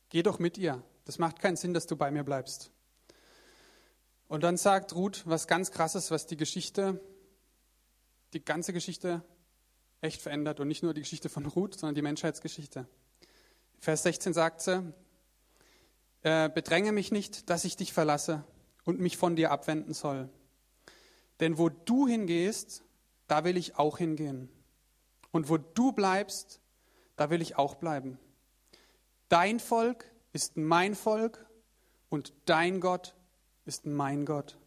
Geh doch mit ihr. Das macht keinen Sinn, dass du bei mir bleibst. Und dann sagt Ruth was ganz Krasses, was die Geschichte, die ganze Geschichte echt verändert. Und nicht nur die Geschichte von Ruth, sondern die Menschheitsgeschichte. Vers 16 sagt sie, äh, bedränge mich nicht, dass ich dich verlasse und mich von dir abwenden soll. Denn wo du hingehst, da will ich auch hingehen. Und wo du bleibst, da will ich auch bleiben. Dein Volk ist mein Volk und dein Gott ist mein Gott.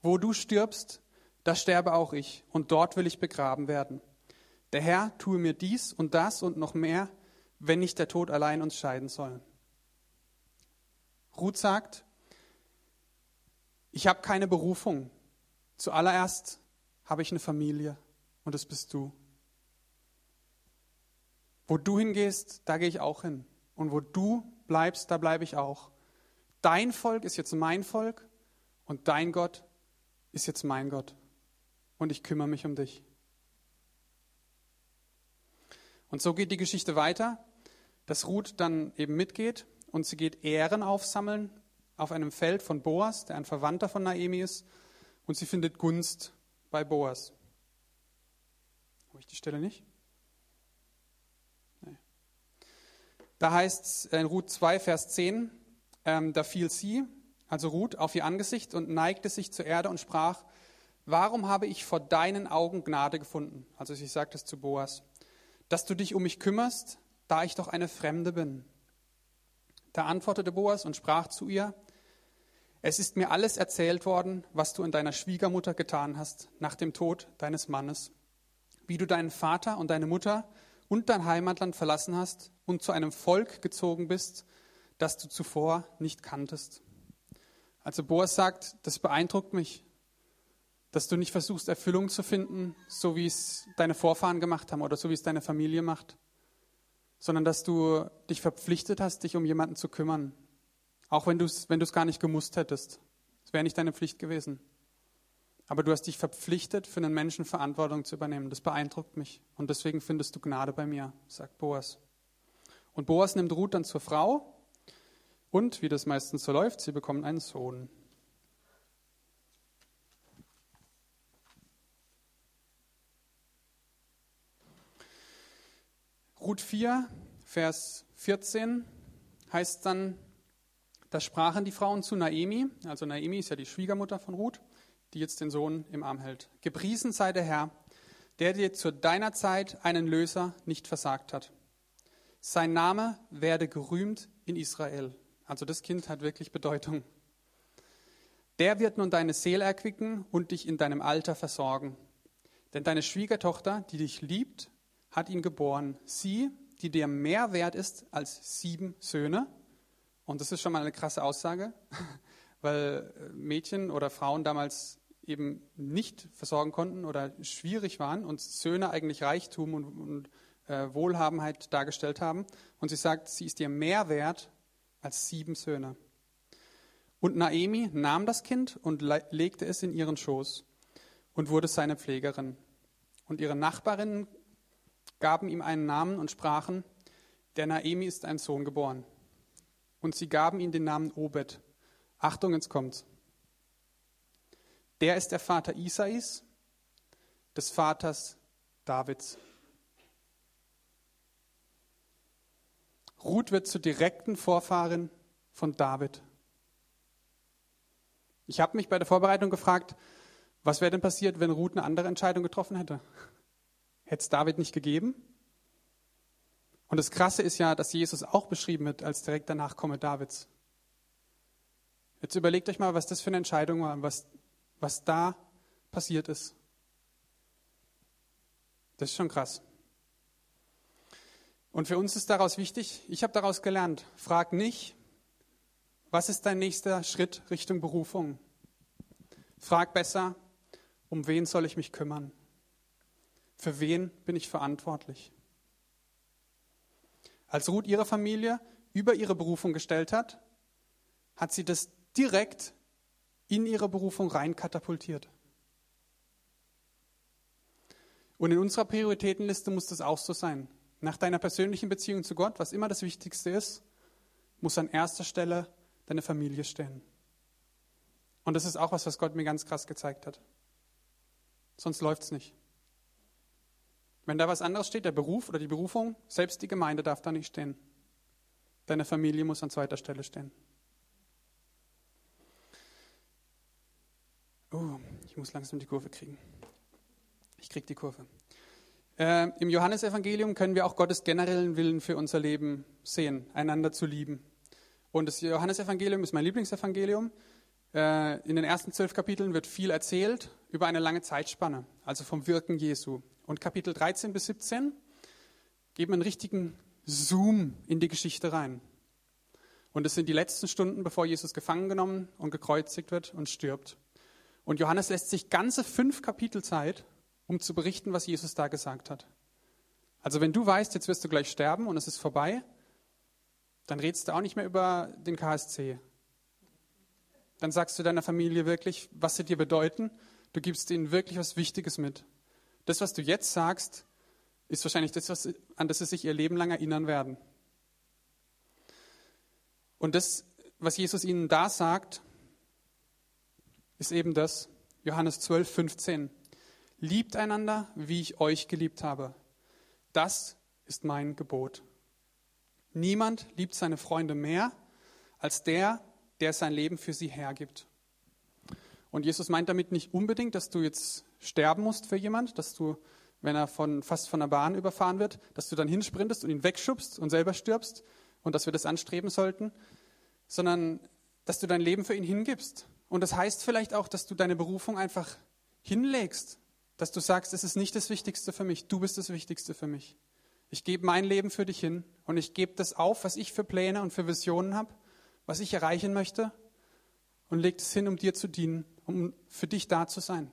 Wo du stirbst, da sterbe auch ich und dort will ich begraben werden. Der Herr tue mir dies und das und noch mehr, wenn nicht der Tod allein uns scheiden soll. Ruth sagt, ich habe keine Berufung. Zuallererst habe ich eine Familie und das bist du. Wo du hingehst, da gehe ich auch hin. Und wo du bleibst, da bleibe ich auch. Dein Volk ist jetzt mein Volk und dein Gott ist jetzt mein Gott. Und ich kümmere mich um dich. Und so geht die Geschichte weiter, dass Ruth dann eben mitgeht und sie geht Ehren aufsammeln auf einem Feld von Boas, der ein Verwandter von Naemi ist, und sie findet Gunst bei Boas. Habe ich die Stelle nicht? Nee. Da heißt es in Ruth 2, Vers 10, ähm, da fiel sie, also Ruth, auf ihr Angesicht und neigte sich zur Erde und sprach, warum habe ich vor deinen Augen Gnade gefunden? Also sie sagt es zu Boas, dass du dich um mich kümmerst, da ich doch eine Fremde bin. Da antwortete Boas und sprach zu ihr, es ist mir alles erzählt worden, was du in deiner Schwiegermutter getan hast nach dem Tod deines Mannes, wie du deinen Vater und deine Mutter und dein Heimatland verlassen hast und zu einem Volk gezogen bist, das du zuvor nicht kanntest. Also Boas sagt, das beeindruckt mich, dass du nicht versuchst, Erfüllung zu finden, so wie es deine Vorfahren gemacht haben oder so wie es deine Familie macht, sondern dass du dich verpflichtet hast, dich um jemanden zu kümmern, auch wenn du es wenn gar nicht gemusst hättest. Es wäre nicht deine Pflicht gewesen. Aber du hast dich verpflichtet, für einen Menschen Verantwortung zu übernehmen. Das beeindruckt mich. Und deswegen findest du Gnade bei mir, sagt Boas. Und Boas nimmt Ruth dann zur Frau. Und, wie das meistens so läuft, sie bekommen einen Sohn. Ruth 4, Vers 14 heißt dann, da sprachen die Frauen zu Naemi, also Naemi ist ja die Schwiegermutter von Ruth, die jetzt den Sohn im Arm hält. Gepriesen sei der Herr, der dir zu deiner Zeit einen Löser nicht versagt hat. Sein Name werde gerühmt in Israel. Also das Kind hat wirklich Bedeutung. Der wird nun deine Seele erquicken und dich in deinem Alter versorgen. Denn deine Schwiegertochter, die dich liebt, hat ihn geboren. Sie, die dir mehr wert ist als sieben Söhne. Und das ist schon mal eine krasse Aussage, weil Mädchen oder Frauen damals eben nicht versorgen konnten oder schwierig waren und Söhne eigentlich Reichtum und, und äh, Wohlhabenheit dargestellt haben. Und sie sagt, sie ist dir mehr wert als sieben Söhne. Und Naemi nahm das Kind und legte es in ihren Schoß und wurde seine Pflegerin. Und ihre Nachbarinnen gaben ihm einen Namen und sprachen, der Naemi ist ein Sohn geboren. Und sie gaben ihm den Namen Obed. Achtung, jetzt kommt's. Der ist der Vater Isais, des Vaters Davids. Ruth wird zur direkten Vorfahrin von David. Ich habe mich bei der Vorbereitung gefragt, was wäre denn passiert, wenn Ruth eine andere Entscheidung getroffen hätte? Hätte es David nicht gegeben? Und das Krasse ist ja, dass Jesus auch beschrieben wird als direkter Nachkomme Davids. Jetzt überlegt euch mal, was das für eine Entscheidung war, was, was da passiert ist. Das ist schon krass. Und für uns ist daraus wichtig, ich habe daraus gelernt, frag nicht, was ist dein nächster Schritt Richtung Berufung? Frag besser, um wen soll ich mich kümmern? Für wen bin ich verantwortlich? Als Ruth ihre Familie über ihre Berufung gestellt hat, hat sie das direkt in ihre Berufung rein katapultiert. Und in unserer Prioritätenliste muss das auch so sein. Nach deiner persönlichen Beziehung zu Gott, was immer das Wichtigste ist, muss an erster Stelle deine Familie stehen. Und das ist auch was, was Gott mir ganz krass gezeigt hat. Sonst läuft es nicht. Wenn da was anderes steht, der Beruf oder die Berufung, selbst die Gemeinde darf da nicht stehen. Deine Familie muss an zweiter Stelle stehen. Oh, ich muss langsam die Kurve kriegen. Ich kriege die Kurve. Äh, Im Johannesevangelium können wir auch Gottes generellen Willen für unser Leben sehen, einander zu lieben. Und das Johannesevangelium ist mein Lieblingsevangelium. Äh, in den ersten zwölf Kapiteln wird viel erzählt über eine lange Zeitspanne, also vom Wirken Jesu. Und Kapitel 13 bis 17 geben einen richtigen Zoom in die Geschichte rein. Und es sind die letzten Stunden, bevor Jesus gefangen genommen und gekreuzigt wird und stirbt. Und Johannes lässt sich ganze fünf Kapitel Zeit, um zu berichten, was Jesus da gesagt hat. Also wenn du weißt, jetzt wirst du gleich sterben und es ist vorbei, dann redest du auch nicht mehr über den KSC. Dann sagst du deiner Familie wirklich, was sie dir bedeuten. Du gibst ihnen wirklich was Wichtiges mit. Das, was du jetzt sagst, ist wahrscheinlich das, was, an das sie sich ihr Leben lang erinnern werden. Und das, was Jesus ihnen da sagt, ist eben das, Johannes 12, 15. Liebt einander, wie ich euch geliebt habe. Das ist mein Gebot. Niemand liebt seine Freunde mehr als der, der sein Leben für sie hergibt. Und Jesus meint damit nicht unbedingt, dass du jetzt sterben musst für jemand, dass du, wenn er von, fast von der Bahn überfahren wird, dass du dann hinsprintest und ihn wegschubst und selber stirbst und dass wir das anstreben sollten, sondern dass du dein Leben für ihn hingibst. Und das heißt vielleicht auch, dass du deine Berufung einfach hinlegst, dass du sagst, es ist nicht das Wichtigste für mich, du bist das Wichtigste für mich. Ich gebe mein Leben für dich hin und ich gebe das auf, was ich für Pläne und für Visionen habe, was ich erreichen möchte und lege es hin, um dir zu dienen, um für dich da zu sein,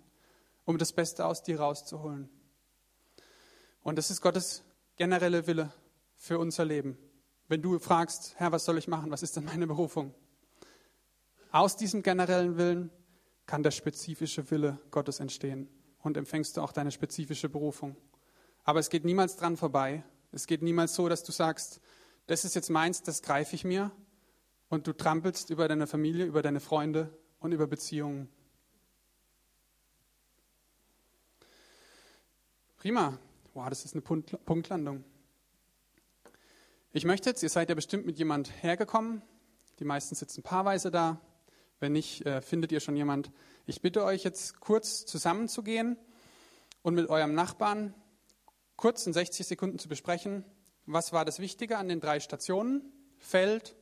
um das Beste aus dir rauszuholen. Und das ist Gottes generelle Wille für unser Leben. Wenn du fragst, Herr, was soll ich machen? Was ist denn meine Berufung? Aus diesem generellen Willen kann der spezifische Wille Gottes entstehen und empfängst du auch deine spezifische Berufung. Aber es geht niemals dran vorbei. Es geht niemals so, dass du sagst, das ist jetzt meins, das greife ich mir und du trampelst über deine Familie, über deine Freunde und über Beziehungen. Prima. Wow, das ist eine Punktlandung. Ich möchte jetzt, ihr seid ja bestimmt mit jemand hergekommen. Die meisten sitzen paarweise da. Wenn nicht, äh, findet ihr schon jemand. Ich bitte euch jetzt kurz zusammenzugehen und mit eurem Nachbarn kurz in 60 Sekunden zu besprechen, was war das Wichtige an den drei Stationen, Feld,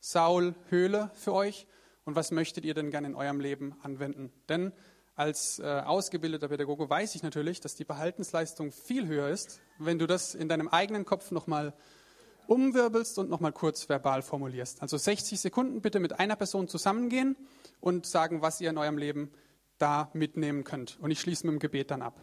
Saul, Höhle für euch und was möchtet ihr denn gerne in eurem Leben anwenden. Denn als äh, ausgebildeter Pädagoge weiß ich natürlich, dass die Behaltensleistung viel höher ist, wenn du das in deinem eigenen Kopf nochmal umwirbelst und nochmal kurz verbal formulierst. Also 60 Sekunden bitte mit einer Person zusammengehen und sagen, was ihr in eurem Leben da mitnehmen könnt. Und ich schließe mit dem Gebet dann ab.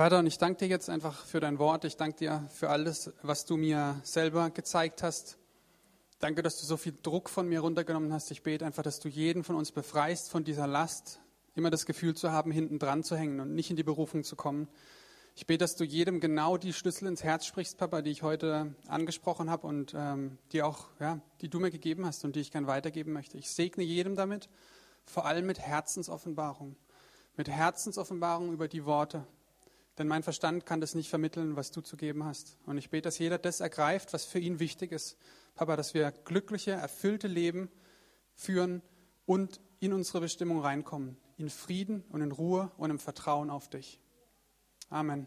Vater, und ich danke dir jetzt einfach für dein Wort. Ich danke dir für alles, was du mir selber gezeigt hast. Danke, dass du so viel Druck von mir runtergenommen hast. Ich bete einfach, dass du jeden von uns befreist von dieser Last, immer das Gefühl zu haben, hinten dran zu hängen und nicht in die Berufung zu kommen. Ich bete, dass du jedem genau die Schlüssel ins Herz sprichst, Papa, die ich heute angesprochen habe und ähm, die auch, ja, die du mir gegeben hast und die ich gern weitergeben möchte. Ich segne jedem damit, vor allem mit Herzensoffenbarung, mit Herzensoffenbarung über die Worte, denn mein Verstand kann das nicht vermitteln, was du zu geben hast. Und ich bete, dass jeder das ergreift, was für ihn wichtig ist. Papa, dass wir glückliche, erfüllte Leben führen und in unsere Bestimmung reinkommen. In Frieden und in Ruhe und im Vertrauen auf dich. Amen.